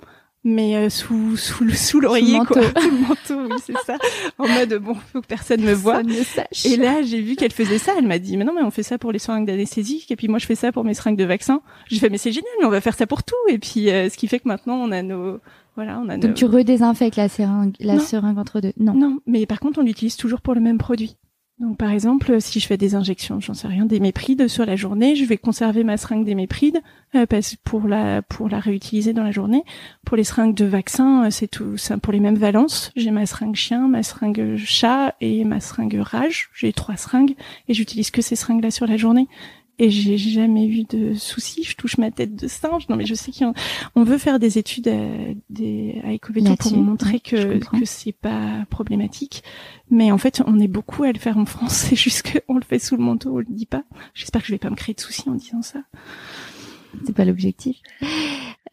mais euh, sous sous le sous l'oreiller quoi, sous le manteau, oui, c'est ça. En mode bon, faut que personne me voit. sache. Et là, j'ai vu qu'elle faisait ça. Elle m'a dit, mais non, mais on fait ça pour les seringues d'anesthésie, et puis moi, je fais ça pour mes seringues de vaccin. J'ai fait, mais c'est génial, mais on va faire ça pour tout. Et puis, euh, ce qui fait que maintenant, on a nos voilà, on a Donc tu redésinfectes la seringue, la seringue entre deux. Non. Non, mais par contre, on l'utilise toujours pour le même produit. Donc par exemple, si je fais des injections, j'en sais rien, des méprides sur la journée, je vais conserver ma seringue des méprides euh, pour la réutiliser dans la journée. Pour les seringues de vaccin, euh, c'est tout ça pour les mêmes valences. J'ai ma seringue chien, ma seringue chat et ma seringue rage. J'ai trois seringues et j'utilise que ces seringues là sur la journée et j'ai jamais eu de soucis. Je touche ma tête de singe. Non, mais je sais qu'on veut faire des études à, des, à Ecoveto pour montrer que, que c'est pas problématique. Mais en fait, on est beaucoup à le faire en France. C'est juste qu'on le fait sous le manteau, on le dit pas. J'espère que je vais pas me créer de soucis en disant ça. C'est pas l'objectif.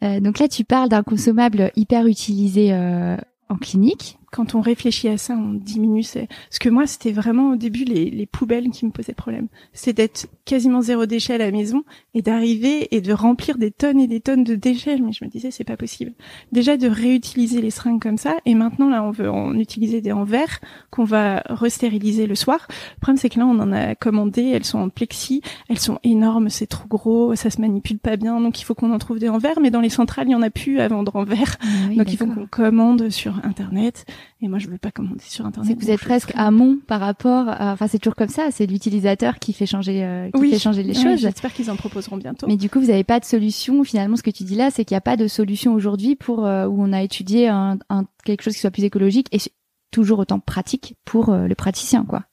Euh, donc là, tu parles d'un consommable hyper utilisé euh, en clinique quand on réfléchit à ça, on diminue. Parce que moi, c'était vraiment au début les, les, poubelles qui me posaient problème. C'est d'être quasiment zéro déchet à la maison et d'arriver et de remplir des tonnes et des tonnes de déchets. Mais je me disais, c'est pas possible. Déjà de réutiliser les seringues comme ça. Et maintenant, là, on veut en utiliser des en verre qu'on va restériliser le soir. Le problème, c'est que là, on en a commandé. Elles sont en plexi. Elles sont énormes. C'est trop gros. Ça se manipule pas bien. Donc, il faut qu'on en trouve des en verre. Mais dans les centrales, il y en a plus à vendre en verre. Ah donc, il faut qu'on commande sur Internet. Et moi, je veux pas commander sur Internet. C'est que vous êtes presque amont par rapport à, enfin, c'est toujours comme ça. C'est l'utilisateur qui fait changer, euh, qui fait changer les choses. J'espère qu'ils en proposeront bientôt. Mais du coup, vous n'avez pas de solution. Finalement, ce que tu dis là, c'est qu'il n'y a pas de solution aujourd'hui pour, euh, où on a étudié un, un, quelque chose qui soit plus écologique et toujours autant pratique pour euh, le praticien, quoi.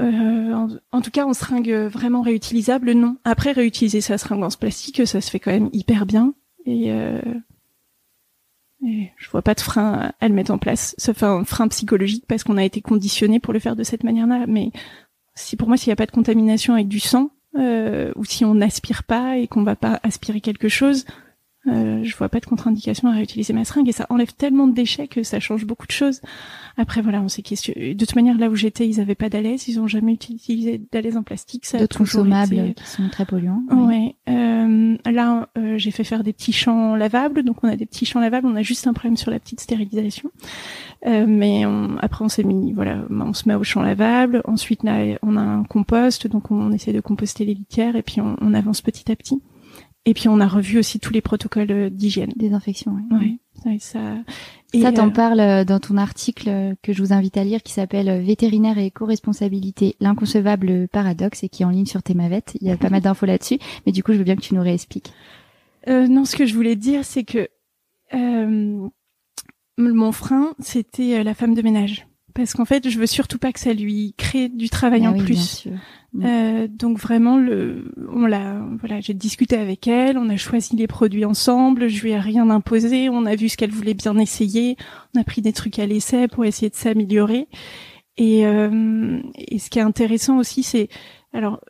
Euh, en, tout cas, en seringue vraiment réutilisable, non. Après, réutiliser sa seringue en plastique, ça se fait quand même hyper bien. Et, euh, et je vois pas de frein à le mettre en place. Fait un frein psychologique parce qu'on a été conditionné pour le faire de cette manière-là. Mais si pour moi, s'il n'y a pas de contamination avec du sang, euh, ou si on n'aspire pas et qu'on va pas aspirer quelque chose, euh, je vois pas de contre-indication à réutiliser ma seringue et ça enlève tellement de déchets que ça change beaucoup de choses. Après voilà, on s'est questionné. De toute manière, là où j'étais, ils avaient pas d'alaise, ils ont jamais utilisé d'alaise en plastique. Ça D'autres consommables qui sont très polluants. Ouais. Euh, là, euh, j'ai fait faire des petits champs lavables, donc on a des petits champs lavables. On a juste un problème sur la petite stérilisation, euh, mais après on s'est mis, voilà, on se met au champ lavable. Ensuite là, on a un compost, donc on, essaie de composter les litières et puis on, on avance petit à petit. Et puis on a revu aussi tous les protocoles euh, d'hygiène. Désinfection, oui. Ouais, ça. Et ça, t'en euh, parles euh, dans ton article que je vous invite à lire, qui s'appelle Vétérinaire et éco-responsabilité, l'inconcevable paradoxe, et qui est en ligne sur Thémavet. Il y a pas mal d'infos là-dessus, mais du coup, je veux bien que tu nous réexpliques. Euh, non, ce que je voulais dire, c'est que euh, mon frein, c'était la femme de ménage parce qu'en fait, je veux surtout pas que ça lui crée du travail ah en plus. Mm. Euh, donc vraiment, le, on l'a, voilà, j'ai discuté avec elle, on a choisi les produits ensemble, je lui ai rien imposé, on a vu ce qu'elle voulait bien essayer, on a pris des trucs à l'essai pour essayer de s'améliorer. Et, euh, et ce qui est intéressant aussi, c'est, alors,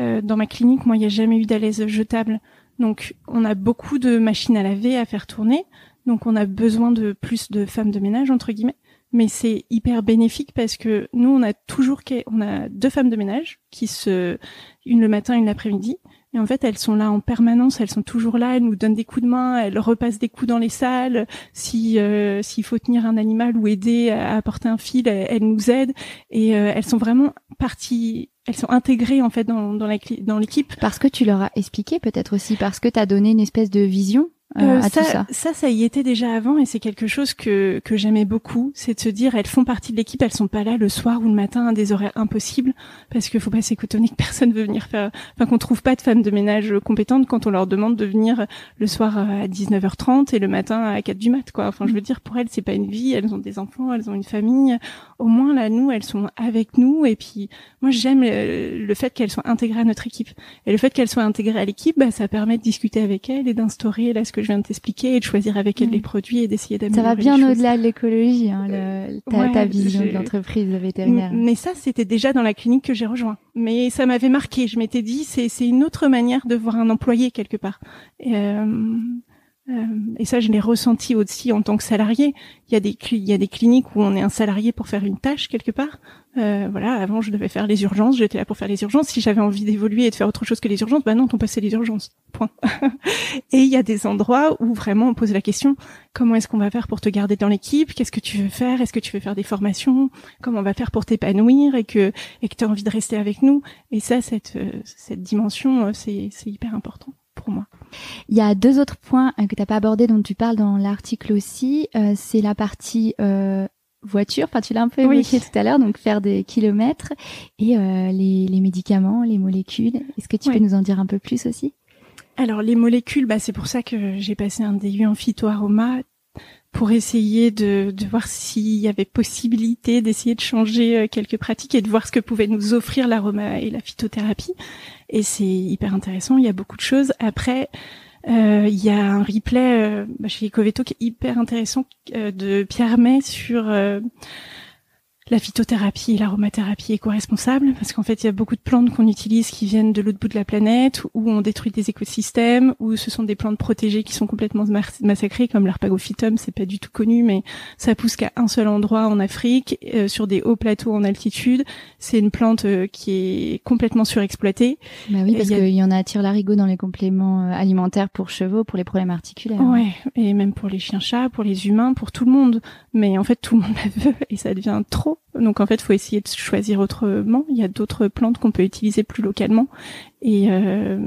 euh, dans ma clinique, moi, il n'y a jamais eu d'alaise jetable, donc on a beaucoup de machines à laver à faire tourner, donc on a besoin de plus de femmes de ménage entre guillemets mais c'est hyper bénéfique parce que nous on a toujours on a deux femmes de ménage qui se une le matin une l'après-midi. Et en fait elles sont là en permanence elles sont toujours là elles nous donnent des coups de main elles repassent des coups dans les salles. Si euh, s'il faut tenir un animal ou aider à apporter un fil elles, nous aident. Et euh, elles sont vraiment parties elles sont intégrées en fait dans dans dans l'équipe. Parce que tu leur as expliqué peut-être aussi parce que tu as donné une espèce de vision euh, ça, ça. ça, ça, y était déjà avant et c'est quelque chose que que j'aimais beaucoup, c'est de se dire elles font partie de l'équipe, elles sont pas là le soir ou le matin à des horaires impossibles parce qu'il faut pas s'écoutonner que personne veut venir faire, enfin qu'on trouve pas de femmes de ménage compétentes quand on leur demande de venir le soir à 19h30 et le matin à 4 du mat quoi. Enfin je veux dire pour elles c'est pas une vie, elles ont des enfants, elles ont une famille. Au moins là nous elles sont avec nous et puis moi j'aime le, fait qu'elles soient intégrées à notre équipe et le fait qu'elles soient intégrées à l'équipe, bah, ça permet de discuter avec elles et d'instaurer là ce que je viens de t'expliquer et de choisir avec elle les produits et d'essayer d'améliorer. Ça va bien au-delà de l'écologie, hein, le, ta, ta, vision de l'entreprise vétérinaire. Mais ça, c'était déjà dans la clinique que j'ai rejoint. Mais ça m'avait marqué. Je m'étais dit, c'est c'est une autre manière de voir un employé quelque part. Et, euh, euh, et ça, je l'ai ressenti aussi en tant que salarié. Il y a des il y a des cliniques où on est un salarié pour faire une tâche quelque part. Euh, voilà, avant je devais faire les urgences, j'étais là pour faire les urgences. Si j'avais envie d'évoluer et de faire autre chose que les urgences, bah non, on passait les urgences. Point. et il y a des endroits où vraiment on pose la question comment est-ce qu'on va faire pour te garder dans l'équipe? Qu'est-ce que tu veux faire? Est-ce que tu veux faire des formations? Comment on va faire pour t'épanouir et que et que tu as envie de rester avec nous? Et ça, cette euh, cette dimension, euh, c'est c'est hyper important pour moi. Il y a deux autres points que tu n'as pas abordés dont tu parles dans l'article aussi. Euh, c'est la partie euh, voiture, enfin tu l'as un peu évoqué tout à l'heure, donc faire des kilomètres et euh, les, les, médicaments, les molécules. Est-ce que tu peux nous en dire un peu plus aussi? Alors les molécules, bah, c'est pour ça que j'ai passé un DU en phytoaroma pour essayer de, de voir s'il y avait possibilité d'essayer de changer euh, quelques pratiques et de voir ce que pouvait nous offrir l'aroma et la phytothérapie. Et c'est hyper intéressant, il y a beaucoup de choses. Après, euh, il y a un replay euh, bah, chez Ecoveto qui est hyper intéressant de Pierre May sur la phytothérapie et l'aromathérapie éco-responsable, parce qu'en fait, il y a beaucoup de plantes qu'on utilise qui viennent de l'autre bout de la planète, où on détruit des écosystèmes, où ce sont des plantes protégées qui sont complètement massacrées, comme l'arpagophytum, c'est pas du tout connu, mais ça pousse qu'à un seul endroit en Afrique, euh, sur des hauts plateaux en altitude. C'est une plante euh, qui est complètement surexploitée. Bah oui, parce qu'il y, en a à tire-larigot dans les compléments euh, alimentaires pour chevaux, pour les problèmes articulaires. Ouais, et même pour les chiens-chats, pour les humains, pour tout le monde. Mais en fait, tout le monde la veut, et ça devient trop donc en fait, faut essayer de choisir autrement. Il y a d'autres plantes qu'on peut utiliser plus localement. Et, euh,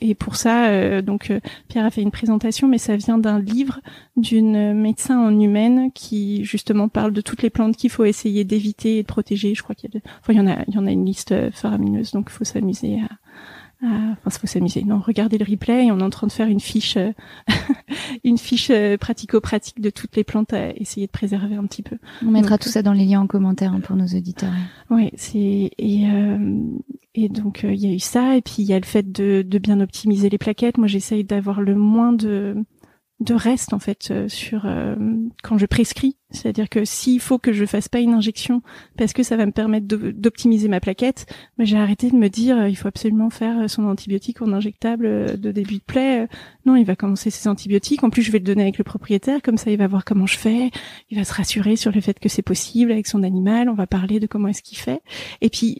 et pour ça, euh, donc euh, Pierre a fait une présentation, mais ça vient d'un livre d'une médecin en humaine qui justement parle de toutes les plantes qu'il faut essayer d'éviter et de protéger. Je crois qu'il y a, enfin, il y en a, il y en a une liste faramineuse, donc il faut s'amuser à, enfin, il faut s'amuser. Non, regardez le replay. on est en train de faire une fiche, euh, une fiche euh, pratico-pratique de toutes les plantes à essayer de préserver un petit peu. On mettra tout ça dans les liens en commentaire hein, pour nos auditeurs. Oui, c'est et euh, et donc il y a eu ça et puis il y a le fait de, de bien optimiser les plaquettes. Moi, j'essaye d'avoir le moins de de reste en fait euh, sur euh, quand je prescris c'est-à-dire que s'il faut que je fasse pas une injection parce que ça va me permettre d'optimiser ma plaquette mais j'ai arrêté de me dire euh, il faut absolument faire son antibiotique en injectable de début de plaie non il va commencer ses antibiotiques. En plus je vais le donner avec le propriétaire. Comme ça il va voir comment je fais. Il va se rassurer sur le fait que c'est possible avec son animal. On va parler de comment est-ce qu'il fait. Et puis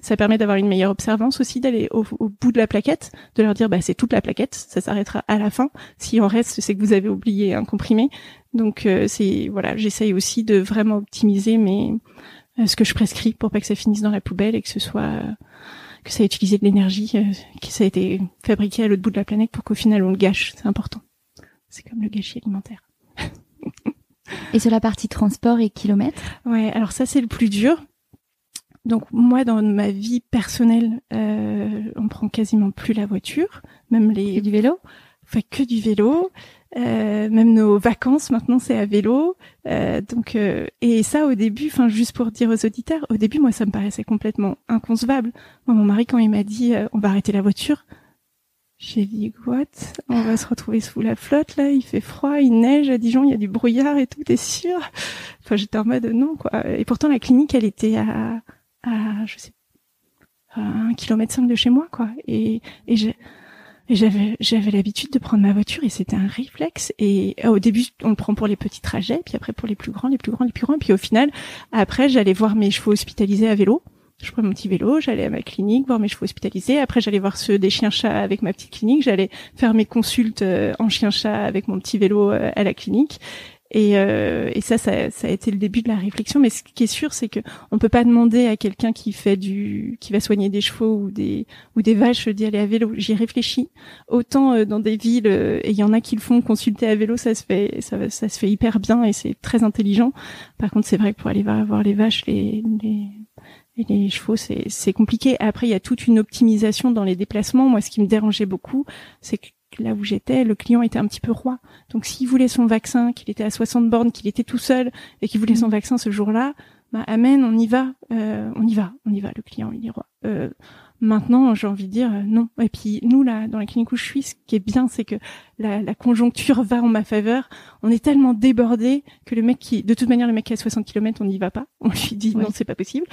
ça permet d'avoir une meilleure observance aussi d'aller au, au, bout de la plaquette de leur dire bah c'est toute la plaquette. Ça s'arrêtera à la fin. Si on reste c'est que vous avez oublié un comprimé. Donc euh, c'est voilà, j'essaye aussi de vraiment optimiser mes euh, ce que je prescris pour pas que ça finisse dans la poubelle et que ce soit que ça ait utilisé de l'énergie, euh, que ça a été fabriqué à l'autre bout de la planète pour qu'au final on le gâche. C'est important. C'est comme le gâchis alimentaire. et sur la partie transport et kilomètres? Ouais, alors ça c'est le plus dur. Donc moi dans ma vie personnelle, euh, on prend quasiment plus la voiture, même les du vélo? Fait que du vélo. Euh, même nos vacances maintenant c'est à vélo. Euh, donc euh, et ça au début, enfin juste pour dire aux auditeurs, au début moi ça me paraissait complètement inconcevable. Moi mon mari quand il m'a dit on va arrêter la voiture, j'ai dit what? On va se retrouver sous la flotte là, il fait froid, il neige à Dijon, il y a du brouillard et tout, t'es sûr? Enfin j'étais en mode non quoi. Et pourtant la clinique elle était à à je sais à un kilomètre cinq de chez moi quoi. Et et j'ai j'avais j'avais l'habitude de prendre ma voiture et c'était un réflexe. Et euh, au début, on le prend pour les petits trajets, puis après pour les plus grands, les plus grands, les plus grands. Puis au final, après, j'allais voir mes chevaux hospitalisés à vélo. Je prenais mon petit vélo, j'allais à ma clinique voir mes chevaux hospitalisés. Après, j'allais voir ceux des chiens-chats avec ma petite clinique. J'allais faire mes consultes euh, en chien-chat avec mon petit vélo euh, à la clinique. Et, euh, et ça, ça, ça, a été le début de la réflexion. Mais ce qui est sûr, c'est que on peut pas demander à quelqu'un qui fait du, qui va soigner des chevaux ou des ou des vaches d'y aller à vélo. J'y réfléchis. Autant euh, dans des villes, euh, et il y en a qui le font, consulter à vélo, ça se fait, ça, ça se fait hyper bien et c'est très intelligent. Par contre, c'est vrai que pour aller voir les vaches, les, les et les chevaux, c'est compliqué. Après, il y a toute une optimisation dans les déplacements. Moi, ce qui me dérangeait beaucoup, c'est que là où j'étais, le client était un petit peu roi. Donc s'il voulait son vaccin, qu'il était à 60 bornes, qu'il était tout seul et qu'il voulait son mm. vaccin ce jour-là, bah amen, on y va, euh, on y va, on y va. Le client, il est roi. Euh, Maintenant, j'ai envie de dire euh, non. Et puis nous là, dans la clinique où je suis, ce qui est bien, c'est que la, la, conjoncture va en ma faveur. On est tellement débordé que le mec qui, de toute manière, le mec qui est à 60 km, on n'y va pas. On lui dit non, c'est pas possible.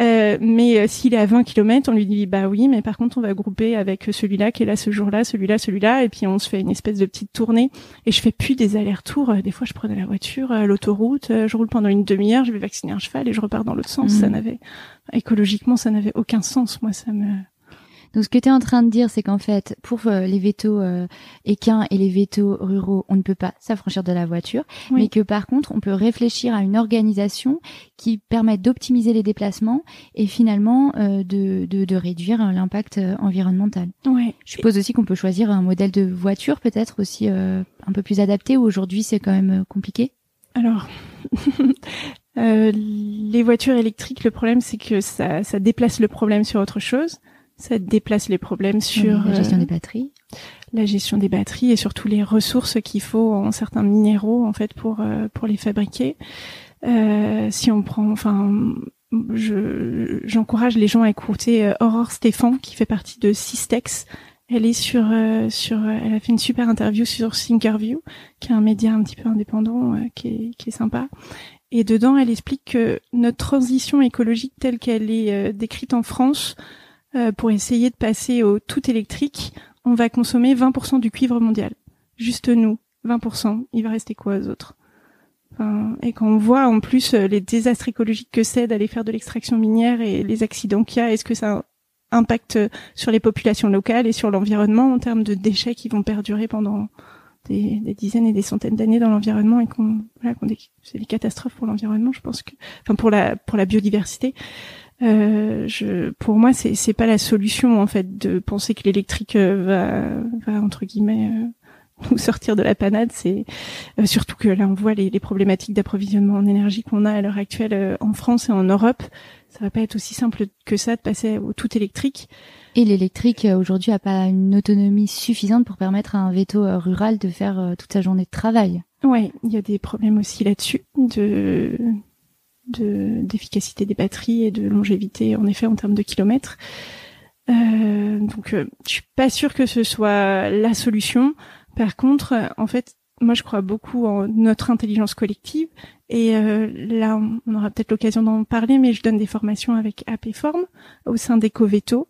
Euh, mais euh, s'il est à 20 km, on lui dit bah oui, mais par contre, on va grouper avec celui-là qui est là ce jour-là, celui-là, celui-là, et puis on se fait une espèce de petite tournée. Et je fais plus des allers-retours. Euh, des fois, je prenais la voiture, l'autoroute, je roule pendant une demi-heure, je vais vacciner un cheval et je repars dans l'autre sens. Ça mmh. n'avait écologiquement, ça n'avait aucun sens. Moi, ça me donc ce que tu es en train de dire, c'est qu'en fait, pour euh, les vétos euh, équins et les vétos ruraux, on ne peut pas s'affranchir de la voiture, mais que par contre, on peut réfléchir à une organisation qui permet d'optimiser les déplacements et finalement euh, de, de, de, réduire euh, l'impact environnemental. Ouais. Je suppose aussi qu'on peut choisir un modèle de voiture peut-être aussi un peu plus adapté, où aujourd'hui c'est quand même compliqué. Alors, Euh, les voitures électriques, le problème, c'est que ça, ça déplace le problème sur autre chose. Ça déplace les problèmes sur la gestion des euh, batteries, la gestion des batteries et surtout les ressources qu'il faut en certains minéraux en fait pour euh, pour les fabriquer. Euh, si on prend, enfin, je j'encourage les gens à écouter Aurore Stéphane qui fait partie de Systex. Elle est sur sur, elle a fait une super interview sur Thinkerview, qui est un média un petit peu indépendant, qui est qui est sympa. Et dedans, elle explique que notre transition écologique telle qu'elle est euh, décrite en France, euh, pour essayer de passer au tout électrique, on va consommer 20% du cuivre mondial. Juste nous, 20%. Il va rester quoi aux autres? Et quand on voit en plus euh, les désastres écologiques que c'est d'aller faire de l'extraction minière et les accidents qu'il y a, est-ce que ça impacte sur les populations locales et sur l'environnement en termes de déchets qui vont perdurer pendant des, dizaines et des centaines d'années dans l'environnement et qu'on voilà, c'est des catastrophes pour l'environnement je pense que enfin pour la pour la biodiversité euh, je pour moi c'est c'est pas la solution en fait de penser que l'électrique euh, va va entre guillemets euh, nous sortir de la panade. C'est surtout que là on voit les, les problématiques d'approvisionnement en énergie qu'on a à l'heure actuelle en France et en Europe. Ça va pas être aussi simple que ça de passer au tout électrique. Et l'électrique aujourd'hui a pas une autonomie suffisante pour permettre à un veto rural de faire toute sa journée de travail. Ouais, il y a des problèmes aussi là-dessus de d'efficacité des batteries et de longévité en effet en termes de kilomètres. Euh, donc euh, je suis pas sûre que ce soit la solution. Par contre, en fait, moi je crois beaucoup en notre intelligence collective et euh, là on aura peut-être l'occasion d'en parler, mais je donne des formations avec APForm au sein d'EcoVeto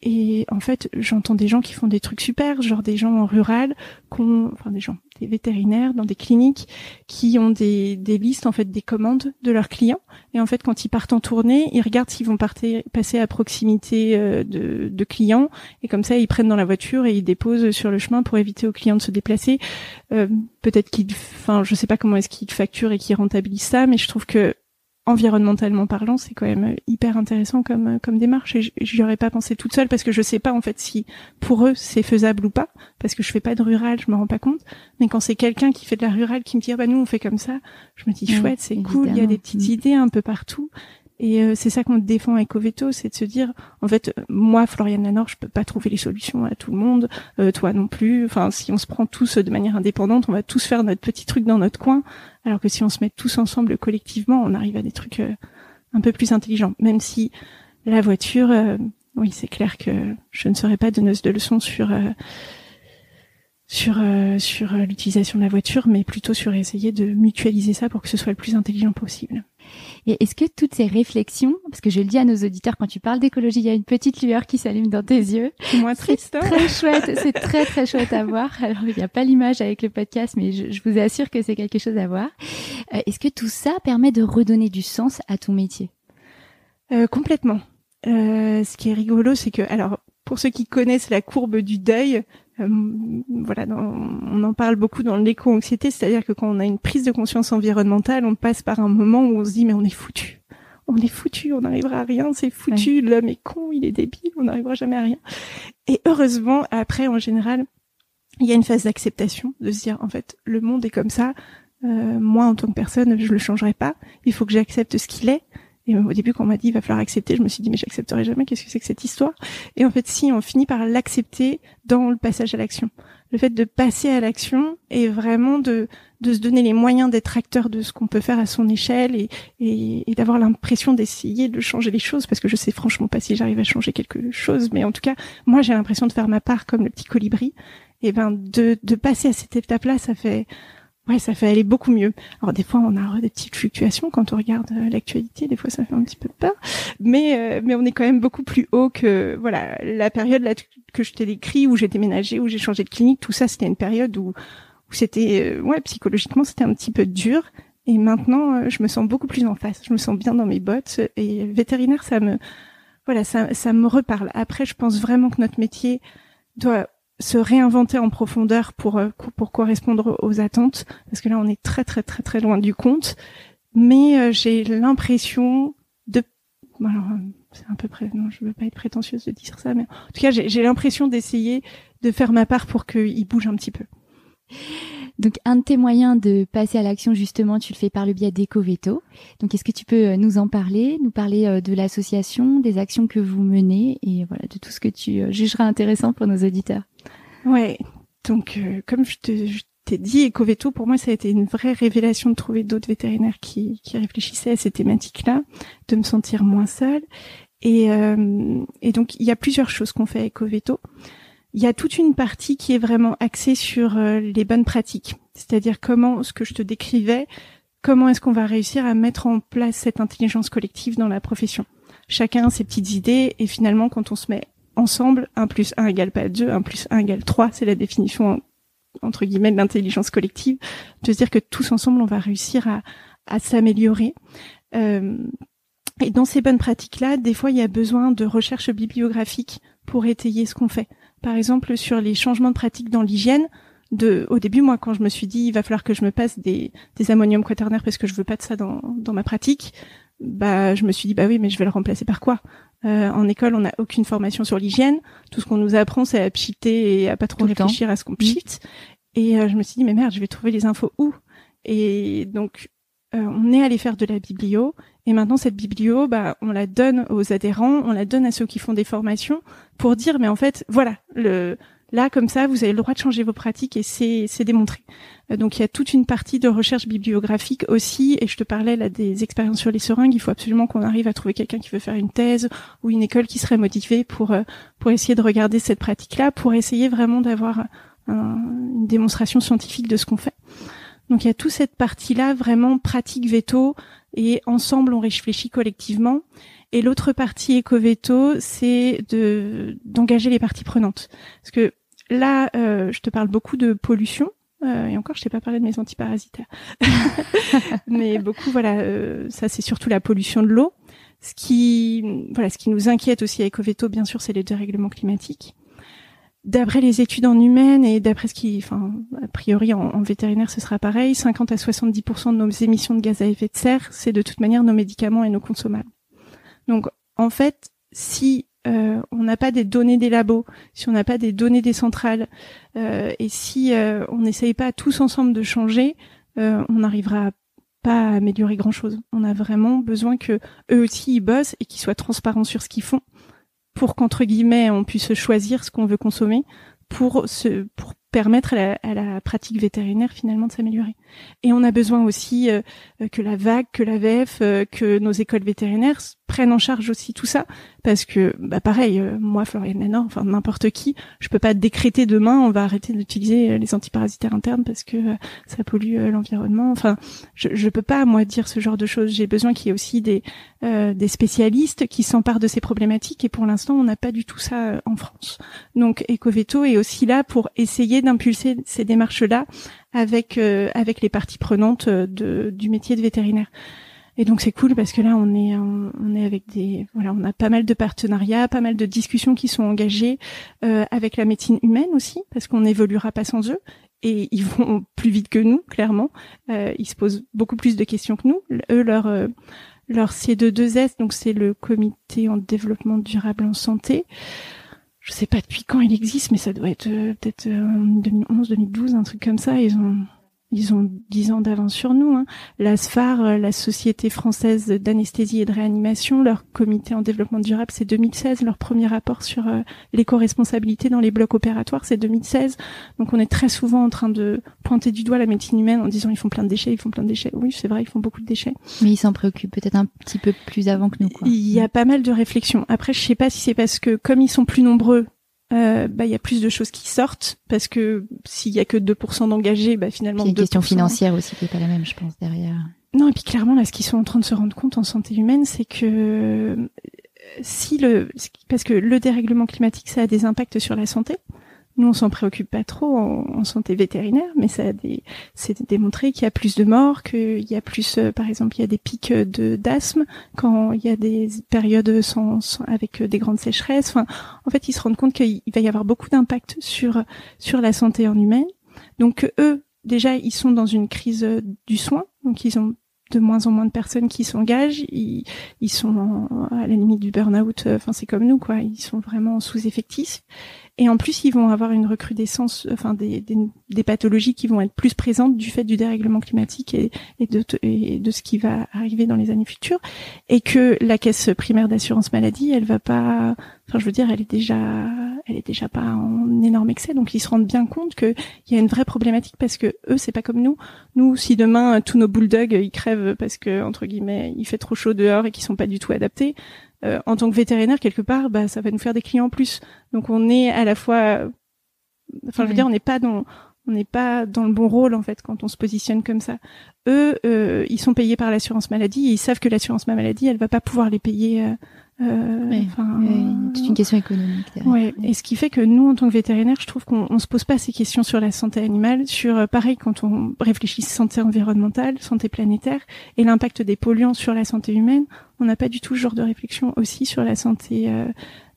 et en fait, j'entends des gens qui font des trucs super, genre des gens en rural, enfin des gens, des vétérinaires dans des cliniques qui ont des, des listes en fait des commandes de leurs clients. Et en fait, quand ils partent en tournée, ils regardent s'ils vont partir, passer à proximité euh, de, clients. Et comme ça, ils prennent dans la voiture et ils déposent sur le chemin pour éviter aux clients de se déplacer. Euh, Peut-être qu'ils, enfin, je sais pas comment est-ce qu'ils facturent et qu'ils rentabilisent ça, mais je trouve que environnementalement parlant, c'est quand même hyper intéressant comme comme démarche et j'y aurais pas pensé toute seule parce que je sais pas en fait si pour eux c'est faisable ou pas parce que je fais pas de rural, je me rends pas compte. Mais quand c'est quelqu'un qui fait de la rurale qui me dit ah bah nous on fait comme ça, je me dis chouette, c'est cool, il y a des petites mm. idées un peu partout et euh, c'est ça qu'on défend avec Coveto, c'est de se dire, en fait, moi, Floriane Lanor, je peux pas trouver les solutions à tout le monde, euh, toi non plus. Enfin, si on se prend tous de manière indépendante, on va tous faire notre petit truc dans notre coin, alors que si on se met tous ensemble collectivement, on arrive à des trucs euh, un peu plus intelligents. Même si la voiture, oui, c'est clair que je ne serai pas donneuse de leçons sur sur sur l'utilisation de la voiture, mais plutôt sur essayer de mutualiser ça pour que ce soit le plus intelligent possible. Et est-ce que toutes ces réflexions, parce que je le dis à nos auditeurs, quand tu parles d'écologie, il y a une petite lueur qui s'allume dans tes yeux. Moins triste. C'est très chouette, c'est très très chouette à voir. Alors il n'y a pas l'image avec le podcast, mais je, vous assure que c'est quelque chose à voir. Euh, est-ce que tout ça permet de redonner du sens à ton métier? Euh, Complètement. Euh, ce qui est rigolo, c'est que, alors, pour ceux qui connaissent la courbe du deuil, euh, voilà, on en parle beaucoup dans l'éco-anxiété, c'est-à-dire que quand on a une prise de conscience environnementale, on passe par un moment où on se dit mais on est foutu, on est foutu, on n'arrivera à rien, c'est foutu, l'homme est con, il est débile, on n'arrivera jamais à rien. Et heureusement, après, en général, il y a une phase d'acceptation, de se dire en fait le monde est comme ça, euh, moi en tant que personne, je le changerai pas, il faut que j'accepte ce qu'il est. Et au début, quand on m'a dit il va falloir accepter, je me suis dit mais j'accepterai jamais. Qu'est-ce que c'est que cette histoire? Et en fait, si on finit par l'accepter dans le passage à l'action, le fait de passer à l'action est vraiment de de se donner les moyens d'être acteur de ce qu'on peut faire à son échelle et et, et d'avoir l'impression d'essayer de changer les choses parce que je sais franchement pas si j'arrive à changer quelque chose, mais en tout cas, moi j'ai l'impression de faire ma part comme le petit colibri. Et ben de de passer à cette étape-là, ça fait Ouais, ça fait aller beaucoup mieux. Alors des fois, on a des petites fluctuations quand on regarde euh, l'actualité. Des fois, ça fait un petit peu peur, mais euh, mais on est quand même beaucoup plus haut que voilà la période là que je t'ai décrit où j'ai déménagé, où j'ai changé de clinique. Tout ça, c'était une période où où c'était euh, ouais psychologiquement c'était un petit peu dur. Et maintenant, je me sens beaucoup plus en face. Je me sens bien dans mes bottes. Et vétérinaire, ça me voilà, ça ça me reparle. Après, je pense vraiment que notre métier doit se réinventer en profondeur pour euh, pour correspondre aux attentes parce que là on est très très très très loin du compte. Mais euh, j'ai l'impression de alors euh, c'est un peu près non je veux pas être prétentieuse de dire ça mais en tout cas j'ai l'impression d'essayer de faire ma part pour qu'il bouge un petit peu donc un de tes moyens de passer à l'action justement, tu le fais par le biais d'EcoVeto. Donc est-ce que tu peux nous en parler, nous parler de l'association, des actions que vous menez et voilà de tout ce que tu jugeras intéressant pour nos auditeurs? Ouais. Donc, euh, comme je t'ai dit, Ecoveto, pour moi, ça a été une vraie révélation de trouver d'autres vétérinaires qui, réfléchissaient à ces thématiques-là, de me sentir moins seule. Et, euh, et donc, il y a plusieurs choses qu'on fait à Ecoveto. Il y a toute une partie qui est vraiment axée sur euh, les bonnes pratiques, c'est-à-dire comment ce que je te décrivais, comment est-ce qu'on va réussir à mettre en place cette intelligence collective dans la profession. Chacun a ses petites idées et finalement, quand on se met ensemble, 1 plus 1 égale pas 2, 1 plus 1 égale 3, c'est la définition entre guillemets de l'intelligence collective, de se dire que tous ensemble on va réussir à, s'améliorer. Euh, et dans ces bonnes pratiques-là, des fois il y a besoin de recherche bibliographique pour étayer ce qu'on fait. Par exemple, sur les changements de pratiques dans l'hygiène, de, au début, moi, quand je me suis dit, il va falloir que je me passe des, des ammoniums quaternaires parce que je veux pas de ça dans, dans ma pratique, bah, je me suis dit, bah oui, mais je vais le remplacer par quoi? Euh, en école, on n'a aucune formation sur l'hygiène. Tout ce qu'on nous apprend, c'est à pchiter et à pas trop réfléchir à ce qu'on pchite. Et je me suis dit mais merde, je vais trouver les infos où? Et donc on est allé faire de la biblio et maintenant, cette biblio, bah, on la donne aux adhérents, on la donne à ceux qui font des formations pour dire, mais en fait, voilà, le, là, comme ça, vous avez le droit de changer vos pratiques et c'est, démontré. Euh, donc, il y a toute une partie de recherche bibliographique aussi. Et je te parlais là des expériences sur les seringues. Il faut absolument qu'on arrive à trouver quelqu'un qui veut faire une thèse ou une école qui serait motivée pour, euh, pour essayer de regarder cette pratique-là, pour essayer vraiment d'avoir une démonstration scientifique de ce qu'on fait. Donc il y a toute cette partie-là vraiment pratique veto et ensemble on réfléchit collectivement. Et l'autre partie éco-veto, c'est de d'engager les parties prenantes. Parce que là, euh, je te parle beaucoup de pollution. Euh, et encore, je t'ai pas parlé de mes antiparasitaires. Mais beaucoup, voilà, euh, ça c'est surtout la pollution de l'eau. Ce qui, voilà, ce qui nous inquiète aussi à Ecoveto, bien sûr, c'est les dérèglements climatiques. D'après les études en humaine et d'après ce qui, enfin, a priori en, vétérinaire, ce sera pareil, 50 à 70% de nos émissions de gaz à effet de serre, c'est de toute manière nos médicaments et nos consommables. Donc, en fait, si euh, on n'a pas des données des labos, si on n'a pas des données des centrales, euh, et si euh, on n'essaye pas tous ensemble de changer, on n'arrivera pas à améliorer grand chose. On a vraiment besoin que eux aussi ils bossent et qu'ils soient transparents sur ce qu'ils font pour qu'entre guillemets on puisse choisir ce qu'on veut consommer pour se pour permettre à la, pratique vétérinaire finalement de s'améliorer. Et on a besoin aussi euh, que la vague, que la VF, euh, que nos écoles vétérinaires prennent en charge aussi tout ça, parce que bah pareil, euh, moi Floriane Lénor, enfin n'importe qui, je peux pas décréter demain on va arrêter d'utiliser les antiparasitaires internes parce que ça pollue l'environnement. Enfin, je je peux pas moi dire ce genre de choses. J'ai besoin qu'il y ait aussi des des spécialistes qui s'emparent de ces problématiques et pour l'instant on n'a pas du tout ça en France. Donc Ecoveto est aussi là pour essayer d'impulser ces démarches-là avec euh, avec les parties prenantes euh, du métier de vétérinaire. Et donc c'est cool parce que là on est on, est avec des voilà on a pas mal de partenariats, pas mal de discussions qui sont engagées euh, avec la médecine humaine aussi parce qu'on évoluera pas sans eux et ils vont plus vite que nous clairement. Euh, ils se posent beaucoup plus de questions que nous. Eux leur leur C22S donc c'est le comité en développement durable en santé je sais pas depuis quand il existe, mais ça doit être euh, peut-être 2011, euh, 2012, un truc comme ça. Ils ont ils ont dix ans d'avance sur nous. Hein. La SFAR, euh, la Société française d'anesthésie et de réanimation, leur comité en développement durable, c'est 2016. Leur premier rapport sur l'éco-responsabilité dans les blocs opératoires, c'est 2016. Donc on est très souvent en train de pointer du doigt la médecine humaine en disant ils font plein de déchets, ils font plein de déchets. Oui, c'est vrai, ils font beaucoup de déchets. Mais ils s'en préoccupent peut-être un petit peu plus avant que nous. Quoi. Il y a pas mal de réflexions. Après, je sais pas si c'est parce que comme ils sont plus nombreux, euh, bah il y a plus de choses qui sortent parce que s'il y a que 2% d'engagés, bah finalement a une question financière aussi qui est pas la même, je pense derrière. Non, et puis clairement là, ce qu'ils sont en train de se rendre compte en santé humaine, c'est que euh, si le parce que le dérèglement climatique, ça a des impacts sur la santé. Nous, on s'en préoccupe pas trop en, santé vétérinaire, mais ça a des, c'est démontré qu'il y a plus de morts, qu'il y a plus, euh, par exemple, il y a des pics d'asthme quand il y a des périodes sans, avec des grandes sécheresses. Enfin, en fait, ils se rendent compte qu'il va y avoir beaucoup d'impact sur sur la santé en humaine. Donc eux, déjà, ils sont dans une crise du soin, donc ils ont de moins en moins de personnes qui s'engagent. Ils, ils sont à la limite du burn-out. Enfin, c'est comme nous, quoi. Ils sont vraiment sous-effectifs. Et en plus, ils vont avoir une recrudescence, enfin des, des, des, pathologies qui vont être plus présentes du fait du dérèglement climatique et, de, et de ce qui va arriver dans les années futures. Et que la caisse primaire d'assurance maladie, elle va pas, enfin je veux dire, elle est déjà, elle est déjà pas en énorme excès. Donc ils se rendent bien compte qu'il y a une vraie problématique parce que eux, c'est pas comme nous. Nous, si demain tous nos bulldogs ils crèvent parce que entre guillemets il fait trop chaud dehors et qu'ils sont pas du tout adaptés, euh, en tant que vétérinaire quelque part, bah ça va nous faire des clients en plus. Donc on est à la fois, enfin je veux dire, on n'est pas dans on n'est pas dans le bon rôle en fait quand on se positionne comme ça. Eux, euh, ils sont payés par l'assurance maladie et ils savent que l'assurance maladie, elle va pas pouvoir les payer. Euh, euh c'est une question économique. Ouais. Et ce qui fait que nous, en tant que vétérinaires, je trouve qu'on on se pose pas ces questions sur la santé animale, sur pareil quand on réfléchit santé environnementale, santé planétaire et l'impact des polluants sur la santé humaine on n'a pas du tout ce genre de réflexion aussi sur la santé euh,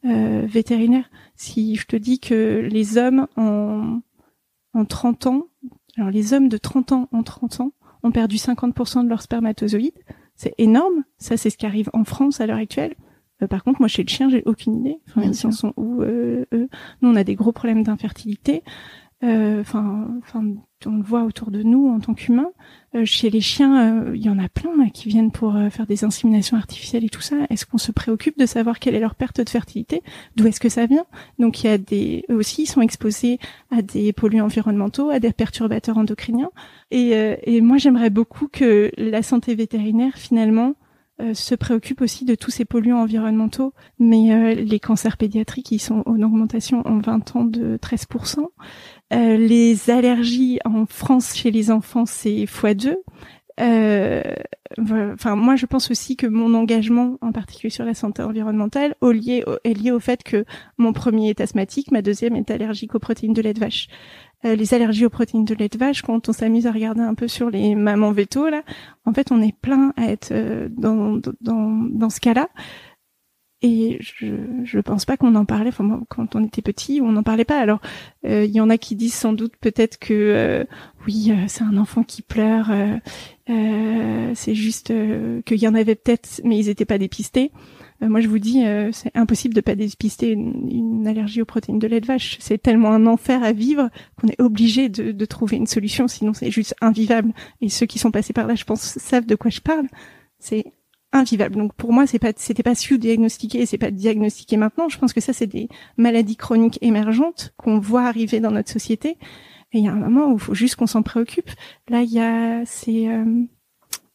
euh, vétérinaire. Si je te dis que les hommes en, en 30 ans, alors les hommes de 30 ans en 30 ans ont perdu 50% de leurs spermatozoïdes, c'est énorme. Ça, c'est ce qui arrive en France à l'heure actuelle. Euh, par contre, moi, chez le chien, j'ai aucune idée. Enfin, ils sont où eux. Nous, on a des gros problèmes d'infertilité. enfin, enfin, on le voit autour de nous en tant qu'humains. Euh, chez les chiens, il y en a plein qui viennent pour faire des inséminations artificielles et tout ça. Est-ce qu'on se préoccupe de savoir quelle est leur perte de fertilité? D'où est-ce que ça vient? Donc il y a des eux aussi ils sont exposés à des polluants environnementaux, à des perturbateurs endocriniens. Et, et moi j'aimerais beaucoup que la santé vétérinaire finalement euh, se préoccupe aussi de tous ces polluants environnementaux, mais euh, les cancers pédiatriques, ils sont en augmentation en 20 ans de 13%. Euh, les allergies en France chez les enfants, c'est x2. Enfin, moi, je pense aussi que mon engagement, en particulier sur la santé environnementale, est lié au fait que mon premier est asthmatique, ma deuxième est allergique aux protéines de lait de vache. Euh, les allergies aux protéines de lait de vache, quand on s'amuse à regarder un peu sur les mamans véto là, en fait, on est plein à être euh, dans, dans, dans ce cas-là. Et je je pense pas qu'on en parlait. Enfin, quand on était petit, on n'en parlait pas. Alors, euh, il y en a qui disent sans doute peut-être que oui, c'est un enfant qui pleure. c'est juste qu'il y en avait peut-être, mais ils n'étaient pas dépistés. Euh, moi je vous dis, euh, c'est impossible de pas dépister une, allergie aux protéines de lait de vache. C'est tellement un enfer à vivre qu'on est obligé de, de, trouver une solution, sinon c'est juste invivable. Et ceux qui sont passés par là, je pense, savent de quoi je parle. C'est invivable. Donc pour moi, c'est pas, c'était pas sous-diagnostiqué, c'est pas diagnostiqué maintenant. Je pense que ça, c'est des maladies chroniques émergentes qu'on voit arriver dans notre société. Et il y a un moment où il faut juste qu'on s'en préoccupe. Là, il y a c'est euh,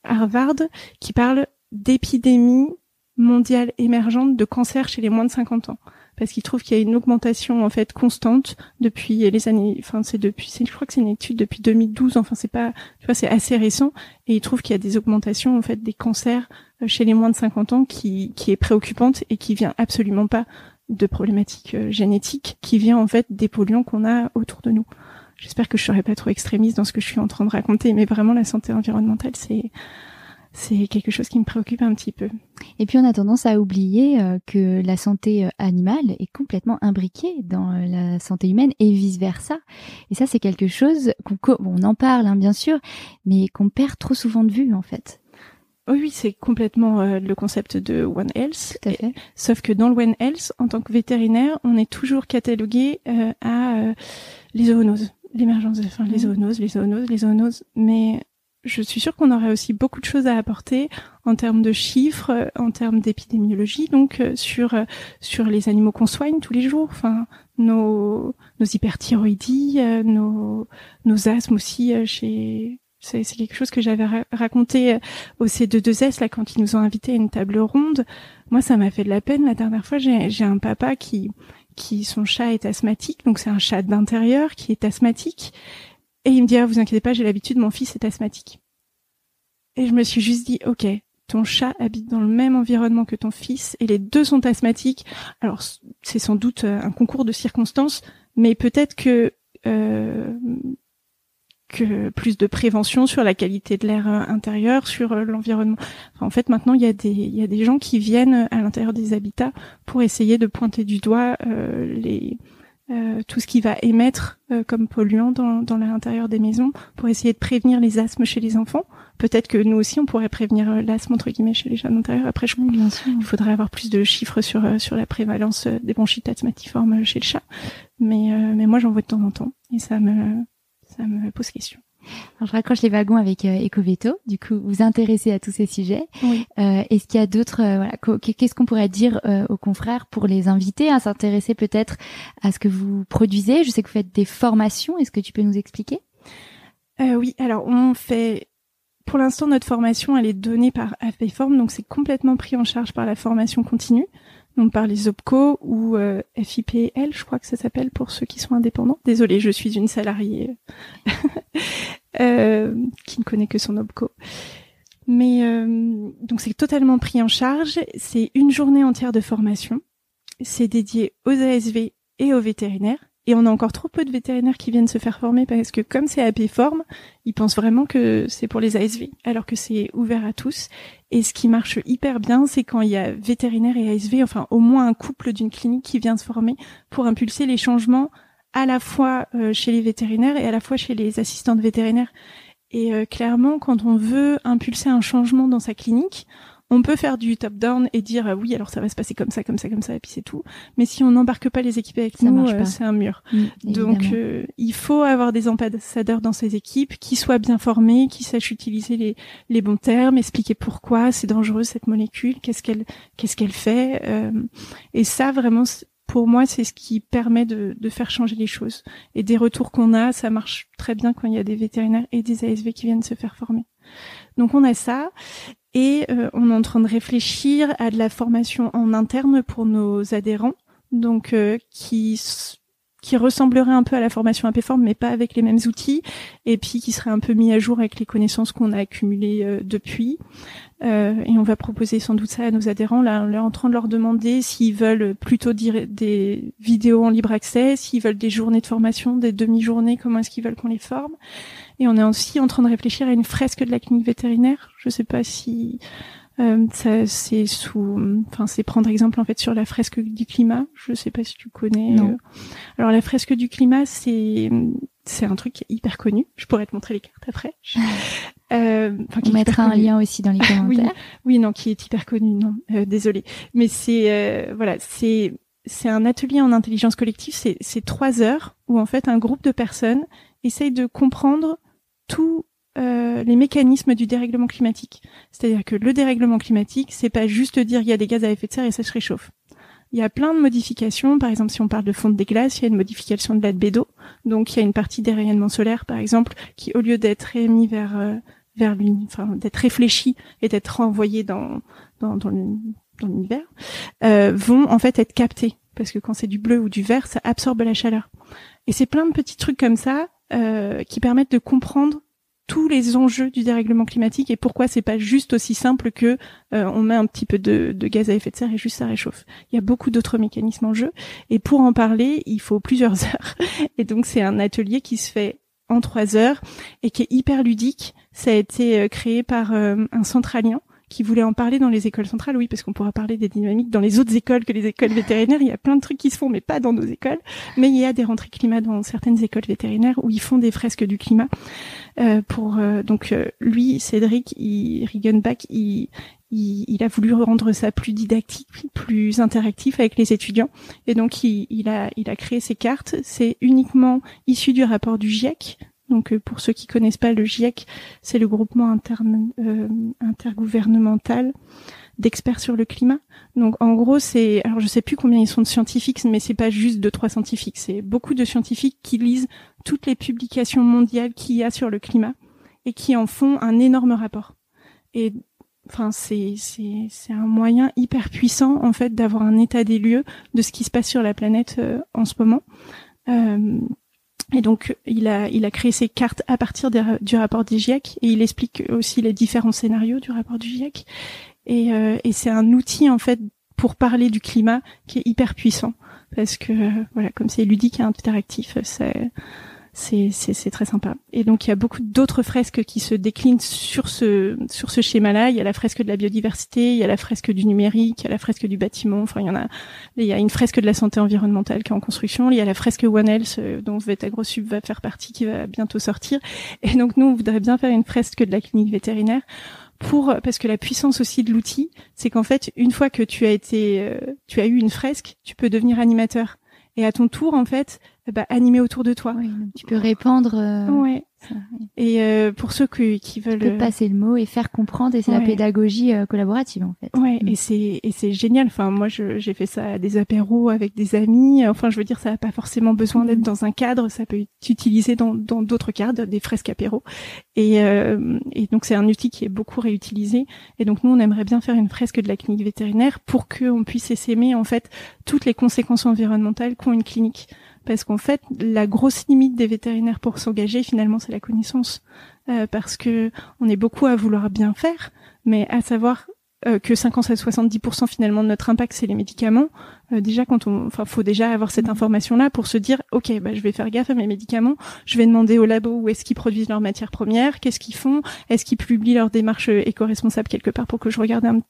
Harvard qui parle d'épidémie mondiale émergente de cancer chez les moins de 50 ans parce qu'il trouve qu'il y a une augmentation en fait constante depuis les années enfin c'est depuis je crois que c'est une étude depuis 2012 enfin c'est pas tu vois c'est assez récent et il trouve qu'il y a des augmentations en fait des cancers euh, chez les moins de 50 ans qui qui est préoccupante et qui vient absolument pas de problématiques euh, génétiques qui vient en fait des polluants qu'on a autour de nous. J'espère que je serai pas trop extrémiste dans ce que je suis en train de raconter mais vraiment la santé environnementale c'est c'est quelque chose qui me préoccupe un petit peu. Et puis on a tendance à oublier euh, que la santé euh, animale est complètement imbriquée dans euh, la santé humaine et vice versa. Et ça c'est quelque chose qu'on on en parle hein, bien sûr, mais qu'on perd trop souvent de vue en fait. Oui, oui, c'est complètement le concept de One Health. Tout à fait. sauf que dans le One Health, en tant que vétérinaire, on est toujours catalogué à les zoonoses, l'émergence, enfin les mmh. zoonoses, les zoonoses, les zoonoses. Mais je suis sûre qu'on aurait aussi beaucoup de choses à apporter en termes de chiffres, euh, en termes d'épidémiologie, donc euh, sur euh, sur les animaux qu'on soigne tous les jours, enfin nos nos hyperthyroïdies, nos nos asthmes aussi chez c'est quelque chose que j'avais raconté au C22S là quand ils nous ont invités à une table ronde. Moi, ça m'a fait de la peine. La dernière fois, j'ai un papa qui qui son chat est asthmatique, donc c'est un chat d'intérieur qui est asthmatique et il me dit, ah, vous inquiétez pas, j'ai l'habitude, mon fils est asthmatique. Et je me suis juste dit, ok, ton chat habite dans le même environnement que ton fils et les deux sont asthmatiques. Alors c'est sans doute euh, un concours de circonstances, mais peut-être que euh, que plus de prévention sur la qualité de l'air euh, intérieur, sur l'environnement. en fait, maintenant il y a des il y a des gens qui viennent à l'intérieur des habitats pour essayer de pointer du doigt les euh, tout ce qui va émettre euh, comme polluant dans, dans l'intérieur des maisons pour essayer de prévenir les asthmes chez les enfants. Peut-être que nous aussi on pourrait prévenir euh, l'asthme entre guillemets chez les jeunes d'intérieur. Après, je bien sûr. il faudrait avoir plus de chiffres sur sur la prévalence des bronchites asthmatiformes chez le chat. Mais mais moi j'en vois de temps en temps et ça me ça me pose question. Alors, je raccroche les wagons avec euh, Ecoveto. Du coup, vous intéressez à tous ces sujets. Oui. Euh, Est-ce qu'il y a d'autres euh, voilà, Qu'est-ce qu'on pourrait dire euh, aux confrères pour les inviter à s'intéresser peut-être à ce que vous produisez? Je sais que vous faites des formations. Est-ce que tu peux nous expliquer? Oui. Alors, on fait. Pour l'instant, notre formation, elle est donnée par AFPForm, donc c'est complètement pris en charge par la formation continue donc par les OPCO ou euh, FIPL, je crois que ça s'appelle pour ceux qui sont indépendants. Désolée, je suis une salariée euh, qui ne connaît que son OPCO. Mais euh, donc c'est totalement pris en charge. C'est une journée entière de formation. C'est dédié aux ASV et aux vétérinaires. Et on a encore trop peu de vétérinaires qui viennent se faire former parce que comme c'est AP Forme, ils pensent vraiment que c'est pour les ASV, alors que c'est ouvert à tous. Et ce qui marche hyper bien, c'est quand il y a vétérinaire et ASV, enfin au moins un couple d'une clinique qui vient se former pour impulser les changements à la fois euh, chez les vétérinaires et à la fois chez les assistantes vétérinaires. Et euh, clairement, quand on veut impulser un changement dans sa clinique, On peut faire du top-down et dire oui, alors ça va se passer comme ça, comme ça, comme ça, et puis c'est tout. Mais si on n'embarque pas les équipes avec nous, c'est un mur. Mm, Donc il faut avoir des ambassadeurs dans ces équipes qui soient bien formés, qui sachent utiliser les, les bons termes, expliquer pourquoi c'est dangereux cette molécule, qu'est-ce qu'elle qu'est-ce qu'elle fait. et ça vraiment pour moi, c'est ce qui permet de, de, faire changer les choses. Et des retours qu'on a, ça marche très bien quand il y a des vétérinaires et des ASV qui viennent se faire former. Donc on a ça. Et euh, on est en train de réfléchir à de la formation en interne pour nos adhérents, donc euh, qui qui ressemblerait un peu à la formation APForm, mais pas avec les mêmes outils, et puis qui serait un peu mis à jour avec les connaissances qu'on a accumulées euh, depuis. Euh, et on va proposer sans doute ça à nos adhérents. Là, on est en train de leur demander s'ils veulent plutôt des vidéos en libre accès, s'ils veulent des journées de formation, des demi-journées, comment est-ce qu'ils veulent qu'on les forme. Et on est aussi en train de réfléchir à une fresque de la clinique vétérinaire. Je sais pas si euh, ça c'est sous, enfin c'est prendre exemple en fait sur la fresque du climat. Je sais pas si tu connais. Euh. Alors la fresque du climat, c'est c'est un truc hyper connu. Je pourrais te montrer les cartes après. Euh, On mettra un lien aussi dans les commentaires. oui, oui, non, qui est hyper connu. Non, euh, désolé, mais c'est euh, voilà, c'est c'est un atelier en intelligence collective. C'est c'est trois heures où en fait un groupe de personnes essaye de comprendre tous euh, les mécanismes du dérèglement climatique. C'est-à-dire que le dérèglement climatique, c'est pas juste dire il y a des gaz à effet de serre et ça se réchauffe. Il y a plein de modifications. Par exemple, si on parle de fonte des glaces, il y a une modification de l'albédo. Donc, il y a une partie des rayonnements solaires, par exemple, qui, au lieu d'être émis vers euh, vers l'une, enfin, d'être réfléchi et d'être renvoyé dans dans, dans l'univers, euh, vont en fait être captés parce que quand c'est du bleu ou du vert, ça absorbe la chaleur. Et c'est plein de petits trucs comme ça euh, qui permettent de comprendre tous les enjeux du dérèglement climatique et pourquoi c'est pas juste aussi simple que euh, on met un petit peu de, gaz à effet de serre et juste ça réchauffe. Il y a beaucoup d'autres mécanismes en jeu et pour en parler, il faut plusieurs heures. Et donc c'est un atelier qui se fait en trois heures et qui est hyper ludique. Ça a été euh, créé par un centralien qui voulait en parler dans les écoles centrales, oui, parce qu'on pourra parler des dynamiques dans les autres écoles que les écoles vétérinaires. Il y a plein de trucs qui se font, mais pas dans nos écoles. Mais il y a des rentrées climat dans certaines écoles vétérinaires où ils font des fresques du climat. Euh, pour euh, donc euh, lui, Cédric, il, Riggenbach, il, a voulu rendre ça plus didactique, plus interactif avec les étudiants, et donc il a il a créé ces cartes. C'est uniquement issu du rapport du GIEC, donc euh, pour ceux qui connaissent pas le GIEC, c'est le groupement euh, intergouvernemental d'experts sur le climat. Donc en gros, c'est alors je sais plus combien ils sont de scientifiques, mais c'est pas juste deux trois scientifiques, c'est beaucoup de scientifiques qui lisent toutes les publications mondiales qu'il y a sur le climat et qui en font un énorme rapport. Et enfin c'est c'est c'est un moyen hyper puissant en fait d'avoir un état des lieux de ce qui se passe sur la planète euh, en ce moment. Et donc, il a, il a créé ces cartes à partir du rapport du GIEC et il explique aussi les différents scénarios du rapport du GIEC. Et, euh, et c'est un outil, en fait, pour parler du climat qui est hyper puissant. Parce que, voilà, comme c'est ludique et interactif, c'est, c'est très sympa. Et donc il y a beaucoup d'autres fresques qui se déclinent sur ce schéma-là. Il y a la fresque de la biodiversité, il y a la fresque du numérique, il y a la fresque du bâtiment. Enfin, il y en a. Il y a une fresque de la santé environnementale qui est en construction. Il y a la fresque One Health euh, dont VetagroSub va faire partie, qui va bientôt sortir. Et donc nous, on voudrait bien faire une fresque de la clinique vétérinaire pour parce que la puissance aussi de l'outil, c'est qu'en fait, une fois que tu as été, euh, tu as eu une fresque, tu peux devenir animateur. Et à ton tour, en fait, bah, animer autour de toi. tu peux répandre. Euh, ouais. Et euh, pour ceux qui veulent tu peux passer le mot et faire comprendre, et c'est la pédagogie euh, collaborative en fait. Ouais, mm. et c'est et c'est génial. Enfin, moi, j'ai fait ça à des apéros avec des amis. Enfin, je veux dire, ça n'a pas forcément besoin d'être mm. dans un cadre. Ça peut être utilisé dans dans d'autres cadres, des fresques apéros. Et euh, et donc c'est un outil qui est beaucoup réutilisé. Et donc nous, on aimerait bien faire une fresque de la clinique vétérinaire pour qu'on puisse essaimer en fait toutes les conséquences environnementales qu'ont une clinique parce qu'en fait, la grosse limite des vétérinaires pour s'engager, finalement, c'est la connaissance, euh, parce que on est beaucoup à vouloir bien faire, mais à savoir euh, que 50 à 70% finalement de notre impact c'est les médicaments. Euh, déjà quand on, enfin, faut déjà avoir cette information-là pour se dire, ok, bah je vais faire gaffe à mes médicaments. Je vais demander au labo où est-ce qu'ils produisent leurs matières premières, qu'est-ce qu'ils font, est-ce qu'ils publient leur démarche éco-responsable quelque part pour que je regarde un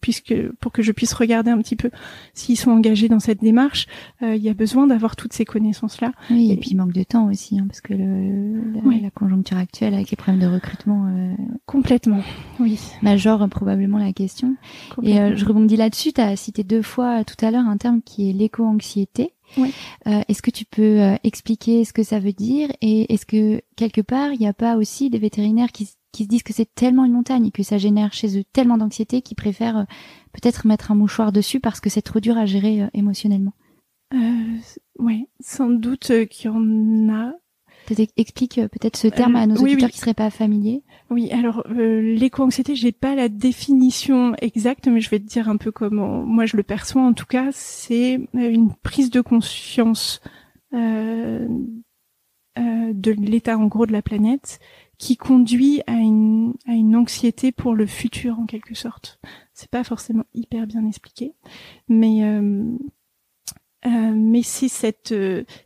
puisque pour que je puisse regarder un petit peu s'ils sont engagés dans cette démarche, il y a besoin d'avoir toutes ces connaissances-là. Oui, et, puis il manque de temps aussi, hein, parce que le, la, la, conjoncture actuelle avec les problèmes de recrutement complètement, oui, majore probablement la question. Et je rebondis là-dessus. Tu as cité deux fois tout à l'heure un terme qui est l'éco-anxiété. Oui. Euh, est-ce que tu peux euh, expliquer ce que ça veut dire et est-ce que quelque part il n'y a pas aussi des vétérinaires qui, qui se disent que c'est tellement une montagne et que ça génère chez eux tellement d'anxiété qu'ils préfèrent euh, peut-être mettre un mouchoir dessus parce que c'est trop dur à gérer émotionnellement Oui, sans doute qu'il y en a. Explique peut-être ce terme à nos auditeurs qui seraient pas familiers. Oui, alors euh, l'éco-anxiété, j'ai pas la définition exacte, mais je vais te dire un peu comment moi je le perçois. En tout cas, c'est euh, une prise de conscience euh, euh, de l'état en gros de la planète qui conduit à une, à une anxiété pour le futur en quelque sorte. C'est pas forcément hyper bien expliqué, mais euh, mais c'est cette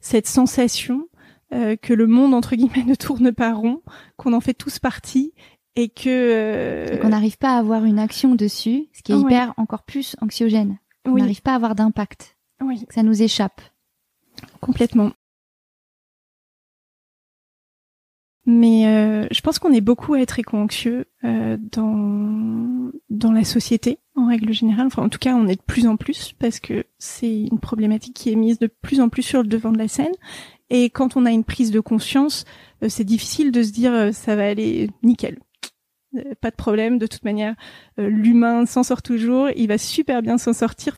cette sensation euh, que le monde entre guillemets ne tourne pas rond, qu'on en fait tous partie et que euh... qu'on n'arrive pas à avoir une action dessus, ce qui est hyper encore plus anxiogène. On n'arrive pas à avoir d'impact. Oui. ça nous échappe. Complètement. Mais euh, je pense qu'on est beaucoup à être éco-anxieux euh, dans dans la société en règle générale. Enfin, en tout cas, on est de plus en plus parce que c'est une problématique qui est mise de plus en plus sur le devant de la scène et quand on a une prise de conscience, euh, c'est difficile de se dire euh, ça va aller nickel. Pas de problème, de toute manière, l'humain s'en sort toujours, il va super bien s'en sortir.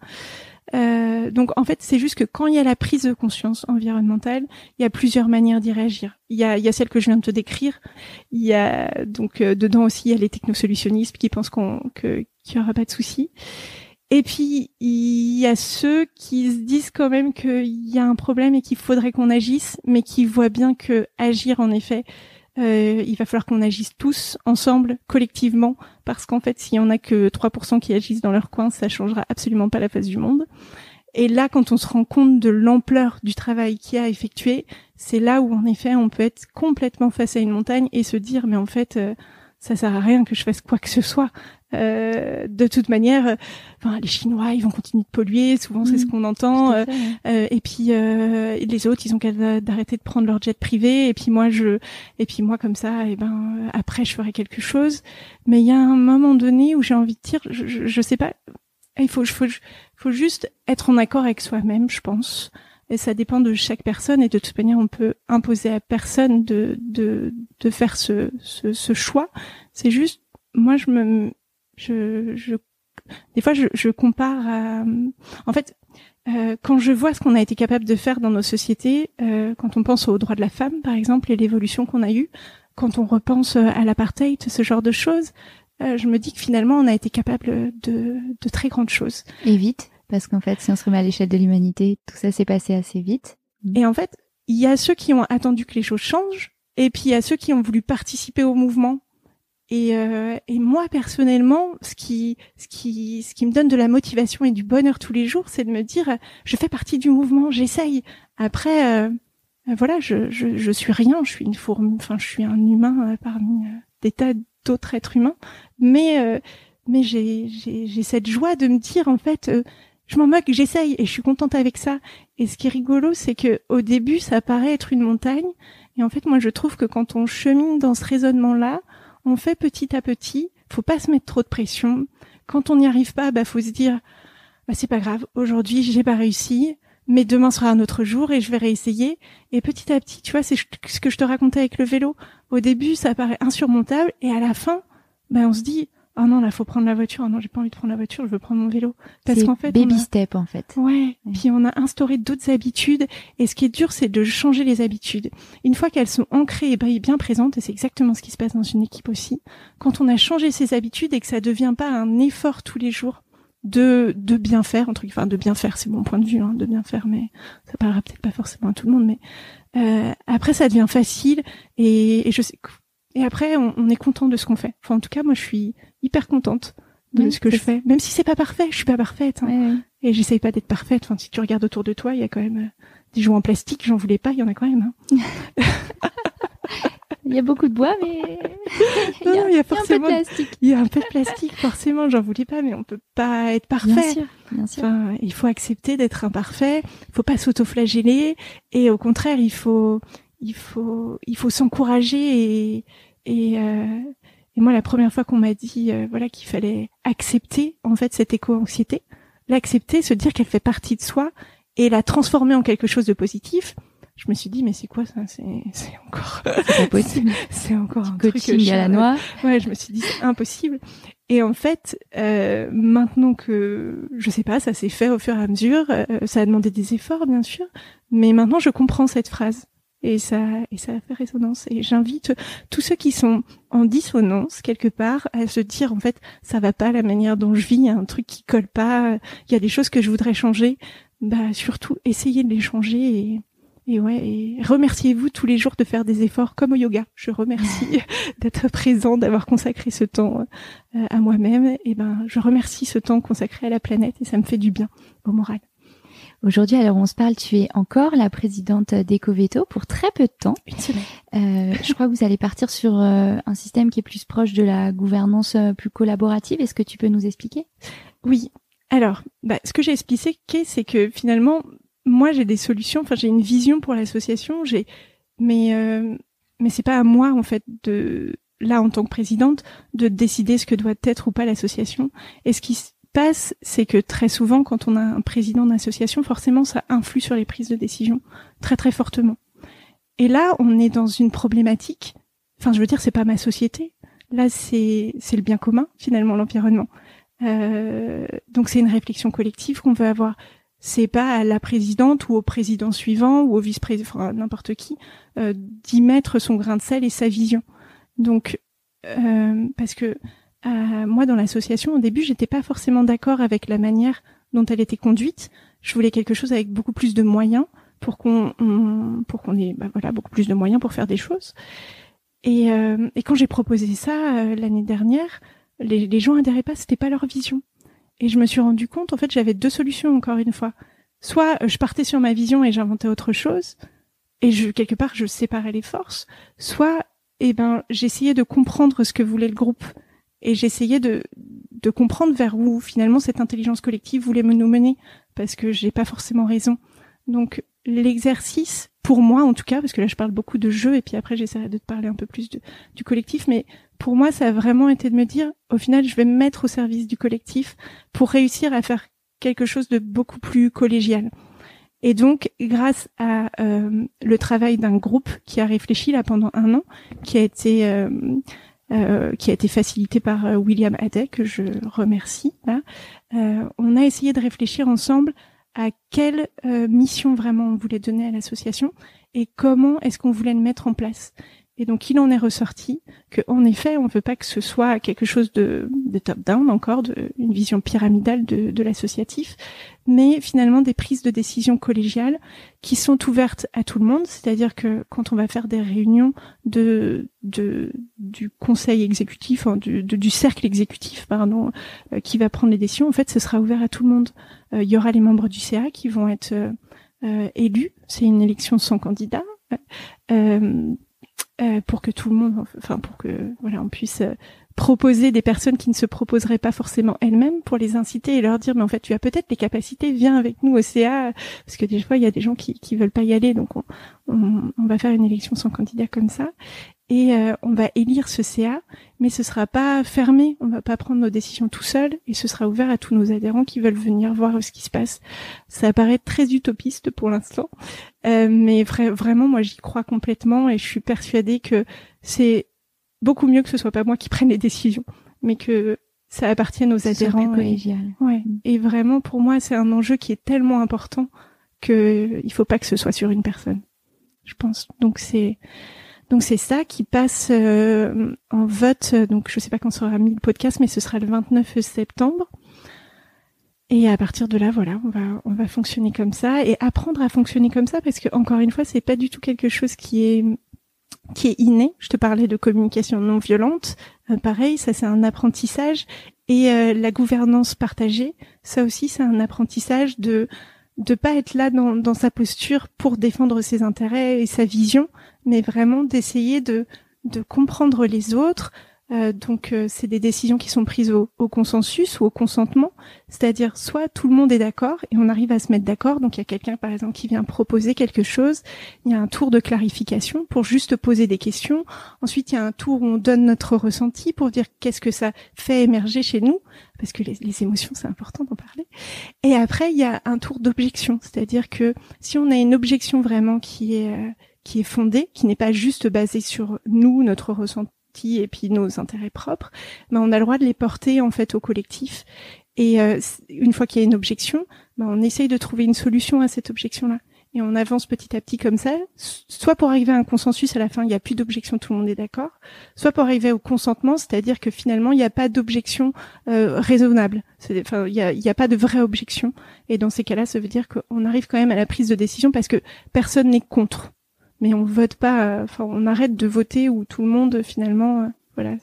Donc en fait, c'est juste que quand il y a la prise de conscience environnementale, il y a plusieurs manières d'y réagir. Il y a, il y a celle que je viens de te décrire. Il y a donc dedans aussi il y a les technosolutionnistes qui pensent qu'on que qu'il y aura pas de souci. Et puis, il y a ceux qui se disent quand même qu'il y a un problème et qu'il faudrait qu'on agisse, mais qui voient bien que agir, en effet, euh, il va falloir qu'on agisse tous ensemble, collectivement, parce qu'en fait, s'il y en a que 3% qui agissent dans leur coin, ça changera absolument pas la face du monde. Et là, quand on se rend compte de l'ampleur du travail qui a effectué, c'est là où, en effet, on peut être complètement face à une montagne et se dire, mais en fait, euh, ça sert à rien que je fasse quoi que ce soit. Euh, de toute manière, euh, enfin, les Chinois, ils vont continuer de polluer. Souvent, c'est ce mm. qu'on entend. Euh, et puis les autres, ils ont qu'à d'arrêter de prendre leur jet privé. Et puis moi, je, et puis moi, comme ça, et eh ben après, je ferai quelque chose. Mais il y a un moment donné où j'ai envie de dire, je, je, je sais pas. Il faut, faut, faut juste être en accord avec soi-même, je pense. Et ça dépend de chaque personne. Et de toute manière, on peut imposer à personne de de, de faire ce, ce, ce choix. C'est juste, moi, je me je, je des fois je, je compare à en fait euh, quand je vois ce qu'on a été capable de faire dans nos sociétés, euh, quand on pense aux droits de la femme, par exemple, et l'évolution qu'on a eue, quand on repense à l'apartheid, ce genre de choses, euh, je me dis que finalement, on a été capable de, de très grandes choses. Et vite, parce qu'en fait, si on se remet à l'échelle de l'humanité, tout ça s'est passé assez vite. Et en fait, il y a ceux qui ont attendu que les choses changent, et puis il y a ceux qui ont voulu participer au mouvement et, euh, et, moi personnellement, ce qui, ce qui, ce qui me donne de la motivation et du bonheur tous les jours, c'est de me dire, je fais partie du mouvement, j'essaye. Après, euh, voilà, je, je, je, suis rien, je suis une fourmi, enfin, je suis un humain euh, parmi euh, des tas d'autres êtres humains, mais, euh, mais j'ai, j'ai, cette joie de me dire, en fait, je m'en moque, j'essaye et je suis contente avec ça. Et ce qui est rigolo, c'est que au début, ça paraît être une montagne, et en fait, moi, je trouve que quand on chemine dans ce raisonnement-là, on fait petit à petit. Faut pas se mettre trop de pression. Quand on n'y arrive pas, bah faut se dire, bah c'est pas grave. Aujourd'hui, j'ai pas réussi, mais demain sera un autre jour et je vais réessayer. Et petit à petit, tu vois, c'est ce que je te racontais avec le vélo. Au début, ça paraît insurmontable et à la fin, bah on se dit, oh non là faut prendre la voiture. Oh non j'ai pas envie de prendre la voiture je veux prendre mon vélo. Parce qu'en fait baby step en fait. Ouais. puis on a instauré d'autres habitudes. Et ce qui est dur c'est de changer les habitudes. Une fois qu'elles sont ancrées et bien présentes et c'est exactement ce qui se passe dans une équipe aussi quand on a changé ses habitudes et que ça devient pas un effort tous les jours de de bien faire entre enfin de bien faire c'est mon point de vue hein, de bien faire mais ça parlera peut-être pas forcément à tout le monde mais euh, après ça devient facile. Et, et je sais et après on, on est content de ce qu'on fait enfin en tout cas moi je suis hyper contente de ce que je fais. Même si c'est pas parfait, je suis pas parfaite. Hein. Et j'essaye pas d'être parfaite. Enfin, si tu regardes autour de toi, il y a quand même euh, des jouets en plastique, j'en voulais pas, il y en a quand même. Hein. Il y a beaucoup de bois, mais non, il y a, il y a forcément un peu de plastique. Il y a un peu de plastique, forcément. J'en voulais pas, mais on peut pas être parfait. Bien sûr, bien sûr. Enfin, il faut accepter d'être imparfait. Il faut pas s'autoflageller. Et au contraire, il faut, il faut, il faut s'encourager et et, euh, et moi, la première fois qu'on m'a dit, euh, voilà, qu'il fallait accepter en fait cette éco-anxiété, l'accepter, se dire qu'elle fait partie de soi et la transformer en quelque chose de positif. Je me suis dit mais c'est quoi ça? C'est encore C'est pas possible. c'est encore un truc Coaching à la je- noix. Ouais, je me suis dit c'est impossible. Et en fait, euh, maintenant que je sais pas, ça s'est fait au fur et à mesure, euh, ça a demandé des efforts bien sûr, mais maintenant je comprends cette phrase et ça et ça fait résonance. Et j'invite tous ceux qui sont en dissonance quelque part à se dire en fait ça va pas la manière dont je vis, il y a un truc qui colle pas, il y a des choses que je voudrais changer. Bah surtout essayez de les changer et et ouais, et remerciez-vous tous les jours de faire des efforts comme au yoga. Je remercie d'être présent, d'avoir consacré ce temps euh, à moi-même. Et ben, je remercie ce temps consacré à la planète et ça me fait du bien au moral. Aujourd'hui, alors on se parle, tu es encore la présidente d'Ecoveto pour très peu de temps. Une semaine. Euh, je crois que vous allez partir sur euh, un système qui est plus proche de la gouvernance euh, plus collaborative. Est-ce que tu peux nous expliquer? Oui. Alors, bah, ce que j'ai expliqué, c'est que finalement, moi, j'ai des solutions. Enfin, j'ai une vision pour l'association. J'ai, mais euh, mais c'est pas à moi en fait de là en tant que présidente de décider ce que doit être ou pas l'association. Et ce qui passe, c'est que très souvent, quand on a un président d'association, forcément, ça influe sur les prises de décision très très fortement. Et là, on est dans une problématique. Enfin, je veux dire, c'est pas ma société. Là, c'est c'est le bien commun finalement, l'environnement. Euh, donc c'est une réflexion collective qu'on veut avoir. C'est pas à la présidente ou au président suivant ou au vice-président, enfin, n'importe qui, euh, d'y mettre son grain de sel et sa vision. Donc euh, parce que euh, moi dans l'association au début j'étais pas forcément d'accord avec la manière dont elle était conduite. Je voulais quelque chose avec beaucoup plus de moyens pour qu'on on- pour qu'on ait bah, voilà beaucoup plus de moyens pour faire des choses. Et, euh, et quand j'ai proposé ça euh, l'année dernière, les, les gens adhéraient pas, c'était pas leur vision. Et je me suis rendu compte, en fait, j'avais deux solutions encore une fois. Soit euh, je partais sur ma vision et j'inventais autre chose, et je quelque part je séparais les forces. Soit, eh ben, j'essayais de comprendre ce que voulait le groupe, et j'essayais de de comprendre vers où finalement cette intelligence collective voulait me nous mener, parce que j'ai pas forcément raison. Donc l'exercice, pour moi en tout cas, parce que là je parle beaucoup de jeu, et puis après j'essaierai de te parler un peu plus du collectif, mais pour moi, ça a vraiment été de me dire, au final, je vais me mettre au service du collectif pour réussir à faire quelque chose de beaucoup plus collégial. Et donc, grâce à euh, le travail d'un groupe qui a réfléchi là pendant un an, qui a été euh, euh, qui a été facilité par euh, William Haday, que je remercie. Euh, on a essayé de réfléchir ensemble à quelle mission vraiment on voulait donner à l'association et comment est-ce qu'on voulait le mettre en place. Et donc, il en est ressorti que, en effet, on ne veut pas que ce soit quelque chose de, de top-down encore, de, une vision pyramidale de, de l'associatif, mais finalement des prises de décision collégiales qui sont ouvertes à tout le monde. C'est-à-dire que quand on va faire des réunions de, de du conseil exécutif, hein, du, du cercle exécutif, pardon, euh, qui va prendre les décisions, en fait, ce sera ouvert à tout le monde. Euh, Il y aura les membres du CA qui vont être euh, euh, élus. C'est une élection sans candidat. Euh, euh, pour que tout le monde, enfin pour que voilà, on puisse euh, proposer des personnes qui ne se proposeraient pas forcément elles-mêmes pour les inciter et leur dire mais en fait tu as peut-être les capacités, viens avec nous au CA parce que des fois il y a des gens qui qui veulent pas y aller donc on on, on va faire une élection sans candidat comme ça et euh, on va élire ce CA mais ce sera pas fermé, on va pas prendre nos décisions tout seul et ce sera ouvert à tous nos adhérents qui veulent venir voir ce qui se passe. Ça paraît très utopiste pour l'instant, euh, mais vra- vraiment, moi, j'y crois complètement et je suis persuadée que c'est beaucoup mieux que ce soit pas moi qui prenne les décisions, mais que ça appartienne aux adhérents. plus et- collégial. ouais. Mm. Et vraiment, pour moi, c'est un enjeu qui est tellement important que il faut pas que ce soit sur une personne. Je pense. Donc c'est donc c'est ça qui passe euh, en vote. Donc je sais pas quand sera mis le podcast, mais ce sera le 29 septembre. Et à partir de là, voilà, on va on va fonctionner comme ça et apprendre à fonctionner comme ça parce que encore une fois, c'est pas du tout quelque chose qui est qui est inné. Je te parlais de communication non violente. Euh, pareil, ça c'est un apprentissage et euh, la gouvernance partagée, ça aussi c'est un apprentissage de de pas être là dans sa posture pour défendre ses intérêts et sa vision, mais vraiment d'essayer de de comprendre les autres, euh, donc euh, c'est des décisions qui sont prises au, consensus ou au consentement, c'est-à-dire soit tout le monde est d'accord et on arrive à se mettre d'accord, donc il y a quelqu'un par exemple qui vient proposer quelque chose, il y a un tour de clarification pour juste poser des questions, ensuite il y a un tour où on donne notre ressenti pour dire qu'est-ce que ça fait émerger chez nous, parce que les, les émotions c'est important d'en parler, et après il y a un tour d'objection, c'est-à-dire que si on a une objection vraiment qui est euh, qui est fondée, qui n'est pas juste basée sur nous, notre ressenti et puis nos intérêts propres, mais on a le droit de les porter en fait au collectif. Et euh, une fois qu'il y a une objection, ben, on essaye de trouver une solution à cette objection-là. Et on avance petit à petit comme ça, soit pour arriver à un consensus à la fin, il n'y a plus d'objection, tout le monde est d'accord, soit pour arriver au consentement, c'est-à-dire que finalement, il n'y a pas d'objection euh, raisonnable. Enfin, il n'y a, a pas de vraie objection. Et dans ces cas-là, ça veut dire qu'on arrive quand même à la prise de décision parce que personne n'est contre mais on vote pas. Enfin, on arrête de voter où tout le monde finalement, euh, voilà,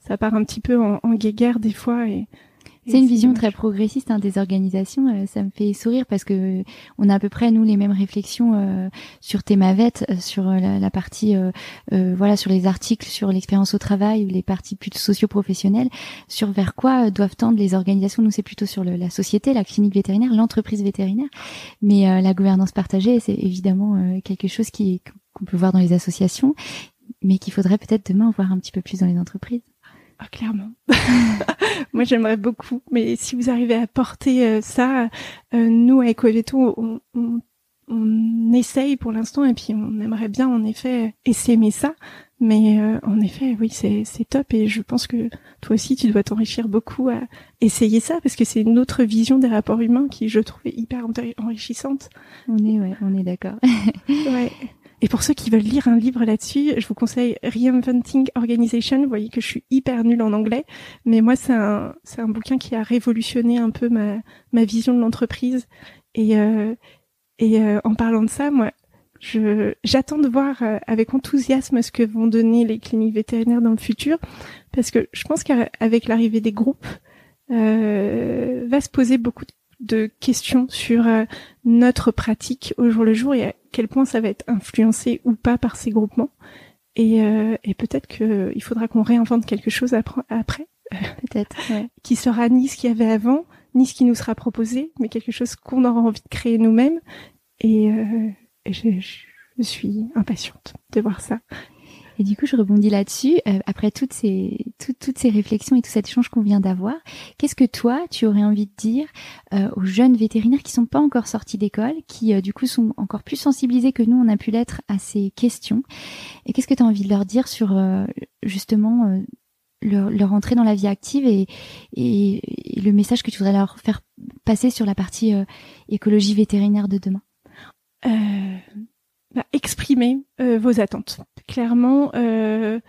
ça, part un petit peu en, en guéguerre des fois et c'est une vision très progressiste hein, des organisations. Euh, ça me fait sourire parce que on a à peu près nous les mêmes réflexions euh, sur Thémavet, euh, sur la, la partie voilà sur les articles sur l'expérience au travail ou les parties plutôt socio-professionnelles, sur vers quoi doivent tendre les organisations? Nous c'est plutôt sur le, la société, la clinique vétérinaire, l'entreprise vétérinaire, mais la gouvernance partagée c'est évidemment quelque chose qui qu'on peut voir dans les associations, mais qu'il faudrait peut-être demain voir un petit peu plus dans les entreprises. Ah, clairement. Moi, j'aimerais beaucoup. Mais si vous arrivez à porter euh, ça, euh, nous, à Ecoveto, on, on, on, essaye pour l'instant et puis on aimerait bien, en effet, essaimer ça. Mais euh, en effet, oui, c'est, c'est top et je pense que toi aussi, tu dois t'enrichir beaucoup à essayer ça parce que c'est une autre vision des rapports humains qui, je trouve, est hyper enrichissante. On est, ouais, on est d'accord. ouais. Et pour ceux qui veulent lire un livre là-dessus, je vous conseille Reinventing Organization. Vous voyez que je suis hyper nulle en anglais, mais moi c'est un c'est un bouquin qui a révolutionné un peu ma ma vision de l'entreprise. Et euh, et euh, en parlant de ça, moi je j'attends de voir euh, avec enthousiasme ce que vont donner les cliniques vétérinaires dans le futur, parce que je pense qu'avec l'arrivée des groupes, euh, va se poser beaucoup de de questions sur euh, notre pratique au jour le jour et à quel point ça va être influencé ou pas par ces groupements. Et, euh, et peut-être qu'il faudra qu'on réinvente quelque chose après, peut-être, qui sera ni ce qu'il y avait avant, ni ce qui nous sera proposé, mais quelque chose qu'on aura envie de créer nous-mêmes. Et, euh, et je, je suis impatiente de voir ça. Et du coup, je rebondis là-dessus. Euh, après toutes ces, toutes ces réflexions et tout cet échange qu'on vient d'avoir, qu'est-ce que toi, tu aurais envie de dire euh, aux jeunes vétérinaires qui sont pas encore sortis d'école, qui euh, du coup sont encore plus sensibilisés que nous, on a pu l'être à ces questions? Et qu'est-ce que tu as envie de leur dire sur justement leur, leur, entrée dans la vie active et, et, et, le message que tu voudrais leur faire passer sur la partie écologie vétérinaire de demain? Bah, exprimer euh, vos attentes. Clairement, euh,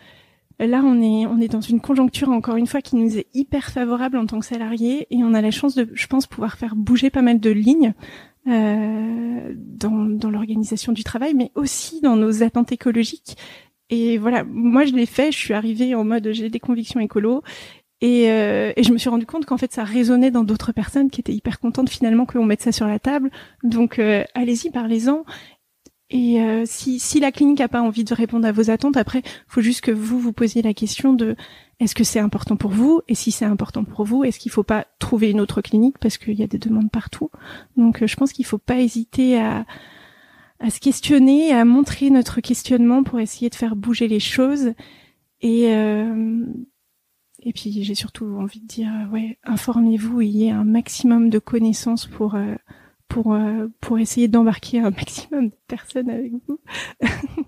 là on est on est dans une conjoncture encore une fois qui nous est hyper favorable en tant que salariés et on a la chance de, je pense, pouvoir faire bouger pas mal de lignes euh, dans dans l'organisation du travail, mais aussi dans nos attentes écologiques. Et voilà, moi je l'ai fait. Je suis arrivée en mode j'ai des convictions écolo et, euh, et, je me suis rendu compte qu'en fait ça résonnait dans d'autres personnes qui étaient hyper contentes finalement qu'on mette ça sur la table. Donc euh, allez-y, parlez-en. Et euh, si, si la clinique n'a pas envie de répondre à vos attentes, après, faut juste que vous vous posiez la question de est-ce que c'est important pour vous? Et si c'est important pour vous, est-ce qu'il faut pas trouver une autre clinique? Parce qu'il y a des demandes partout. Donc, euh, je pense qu'il faut pas hésiter à, à se questionner, à montrer notre questionnement pour essayer de faire bouger les choses. Et euh, et puis j'ai surtout envie de dire ouais, informez-vous, ayez un maximum de connaissances pour euh, pour essayer d'embarquer un maximum de personnes avec vous.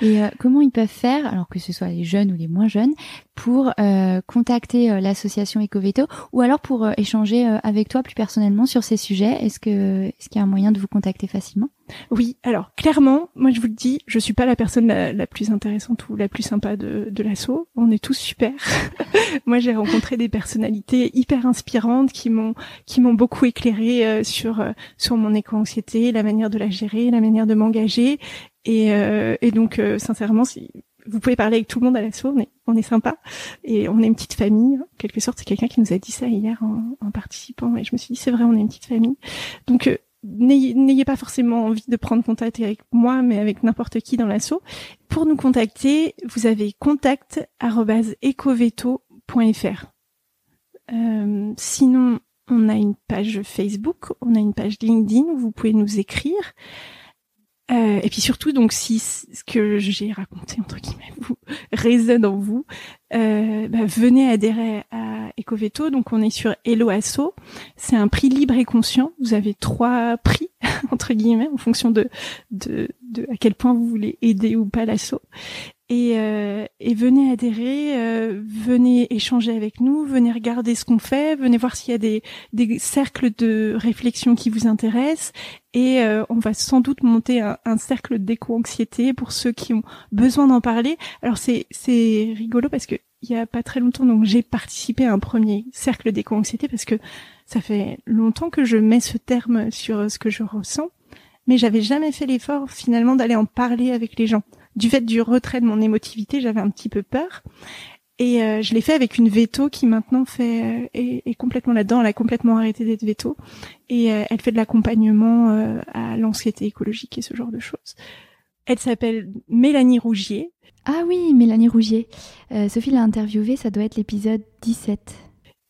Et euh, comment ils peuvent faire, alors que ce soit les jeunes ou les moins jeunes, pour euh, contacter euh, l'association Ecoveto ou alors pour échanger avec toi plus personnellement sur ces sujets? Est-ce que est-ce qu'il y a un moyen de vous contacter facilement? Oui, alors clairement, moi je vous le dis, je suis pas la personne la, plus intéressante ou la plus sympa de, de l'assaut. On est tous super. moi j'ai rencontré des personnalités hyper inspirantes qui m'ont qui m'ont beaucoup éclairé sur sur mon éco-anxiété, la manière de la gérer, la manière de m'engager et, euh, et donc, euh, sincèrement, si vous pouvez parler avec tout le monde à la on est, on est sympa et on est une petite famille. En quelque sorte, c'est quelqu'un qui nous a dit ça hier en, en, participant et je me suis dit c'est vrai, on est une petite famille. Donc, euh, n'ayez pas forcément envie de prendre contact avec moi, mais avec n'importe qui dans l'assaut. Pour nous contacter, vous avez contact@ecoveto.fr. Euh, sinon, on a une page Facebook, on a une page LinkedIn où vous pouvez nous écrire. Euh, et puis surtout, donc, si ce que j'ai raconté entre guillemets vous résonne en vous, euh, bah, venez adhérer à Ecoveto. Donc, on est sur Hello Asso. C'est un prix libre et conscient. Vous avez trois prix entre guillemets en fonction de, de, de à quel point vous voulez aider ou pas l'asso et, euh, et venez adhérer, euh, venez échanger avec nous, venez regarder ce qu'on fait, venez voir s'il y a des, des cercles de réflexion qui vous intéressent. Et euh, on va sans doute monter un, un cercle d'éco-anxiété pour ceux qui ont besoin d'en parler. Alors c'est c'est rigolo parce que il y a pas très longtemps donc j'ai participé à un premier cercle d'éco-anxiété parce que ça fait longtemps que je mets ce terme sur ce que je ressens. Mais j'avais jamais fait l'effort finalement d'aller en parler avec les gens du fait du retrait de mon émotivité, j'avais un petit peu peur. Et euh, je l'ai fait avec une veto qui maintenant fait euh, est, complètement là-dedans. Elle a complètement arrêté d'être veto et euh, elle fait de l'accompagnement à l'anxiété écologique et ce genre de choses. Elle s'appelle Mélanie Rougier. Ah oui, Mélanie Rougier. Sophie l'a interviewée, ça doit être l'épisode 17.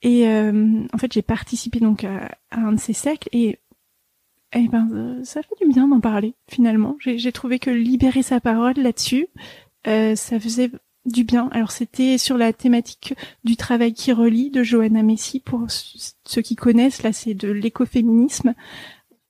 Et en fait, j'ai participé donc à, à, un de ces cercles et eh ben, euh, ça fait du bien d'en parler, finalement. J'ai trouvé que libérer sa parole là-dessus, euh, ça faisait du bien. Alors c'était sur la thématique du travail qui relie de Johanna Messi pour ceux qui connaissent. Là, c'est de l'écoféminisme.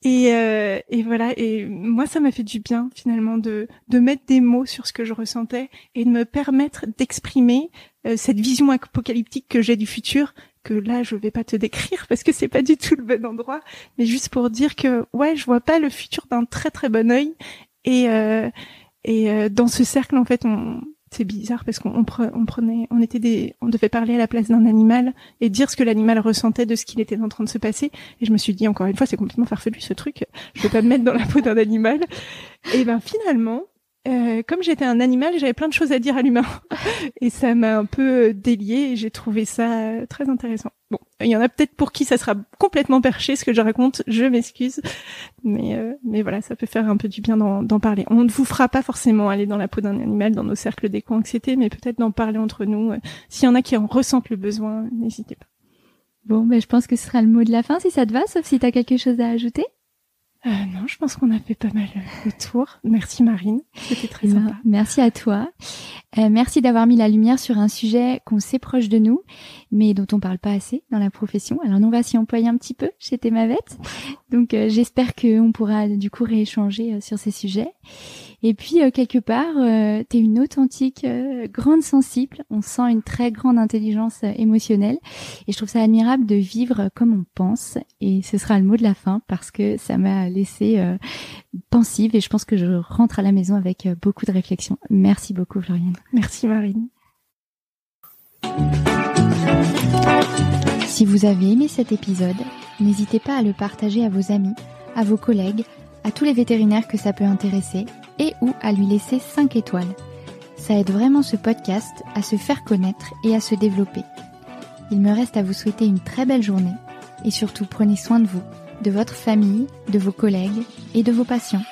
Et, euh, et voilà. Et moi, ça m'a fait du bien finalement de mettre des mots sur ce que je ressentais et de me permettre d'exprimer cette vision apocalyptique que j'ai du futur que là je vais pas te décrire parce que c'est pas du tout le bon endroit, mais juste pour dire que ouais, je vois pas le futur d'un très très bon œil et euh, et euh, dans ce cercle en fait on c'est bizarre parce qu'on on prenait on était des on devait parler à la place d'un animal et dire ce que l'animal ressentait de ce qu'il était en train de se passer. Et je me suis dit encore une fois c'est complètement farfelu ce truc. Je vais pas me mettre dans la peau d'un animal. Et ben finalement euh, comme j'étais un animal, j'avais plein de choses à dire à l'humain. et ça m'a un peu euh, délié et j'ai trouvé ça euh, très intéressant. Bon, il y en a peut-être pour qui ça sera complètement perché ce que je raconte, je m'excuse. Mais, mais voilà, ça peut faire un peu du bien d'en parler. On ne vous fera pas forcément aller dans la peau d'un animal dans nos cercles d'éco-anxiété, mais peut-être d'en parler entre nous. S'il y en a qui en ressentent le besoin, n'hésitez pas. Bon, ben, je pense que ce sera le mot de la fin si ça te va, sauf si tu as quelque chose à ajouter. Euh, non, je pense qu'on a fait pas mal le tour. Merci Marine, c'était très sympa. Merci à toi. Euh, merci d'avoir mis la lumière sur un sujet qu'on sait proche de nous, mais dont on parle pas assez dans la profession. Alors nous on va s'y employer un petit peu chez Thémavette. Donc euh, j'espère qu'on pourra du coup rééchanger sur ces sujets. Et puis euh, quelque part, euh, tu es une authentique euh, grande sensible. On sent une très grande intelligence émotionnelle. Et je trouve ça admirable de vivre comme on pense. Et ce sera le mot de la fin parce que ça m'a laissé pensive et je pense que je rentre à la maison avec beaucoup de réflexion. Merci beaucoup Floriane. Merci Marine. Si vous avez aimé cet épisode, n'hésitez pas à le partager à vos amis, à vos collègues, à tous les vétérinaires que ça peut intéresser et ou à lui laisser 5 étoiles. Ça aide vraiment ce podcast à se faire connaître et à se développer. Il me reste à vous souhaiter une très belle journée et surtout prenez soin de vous, de votre famille, de vos collègues et de vos patients.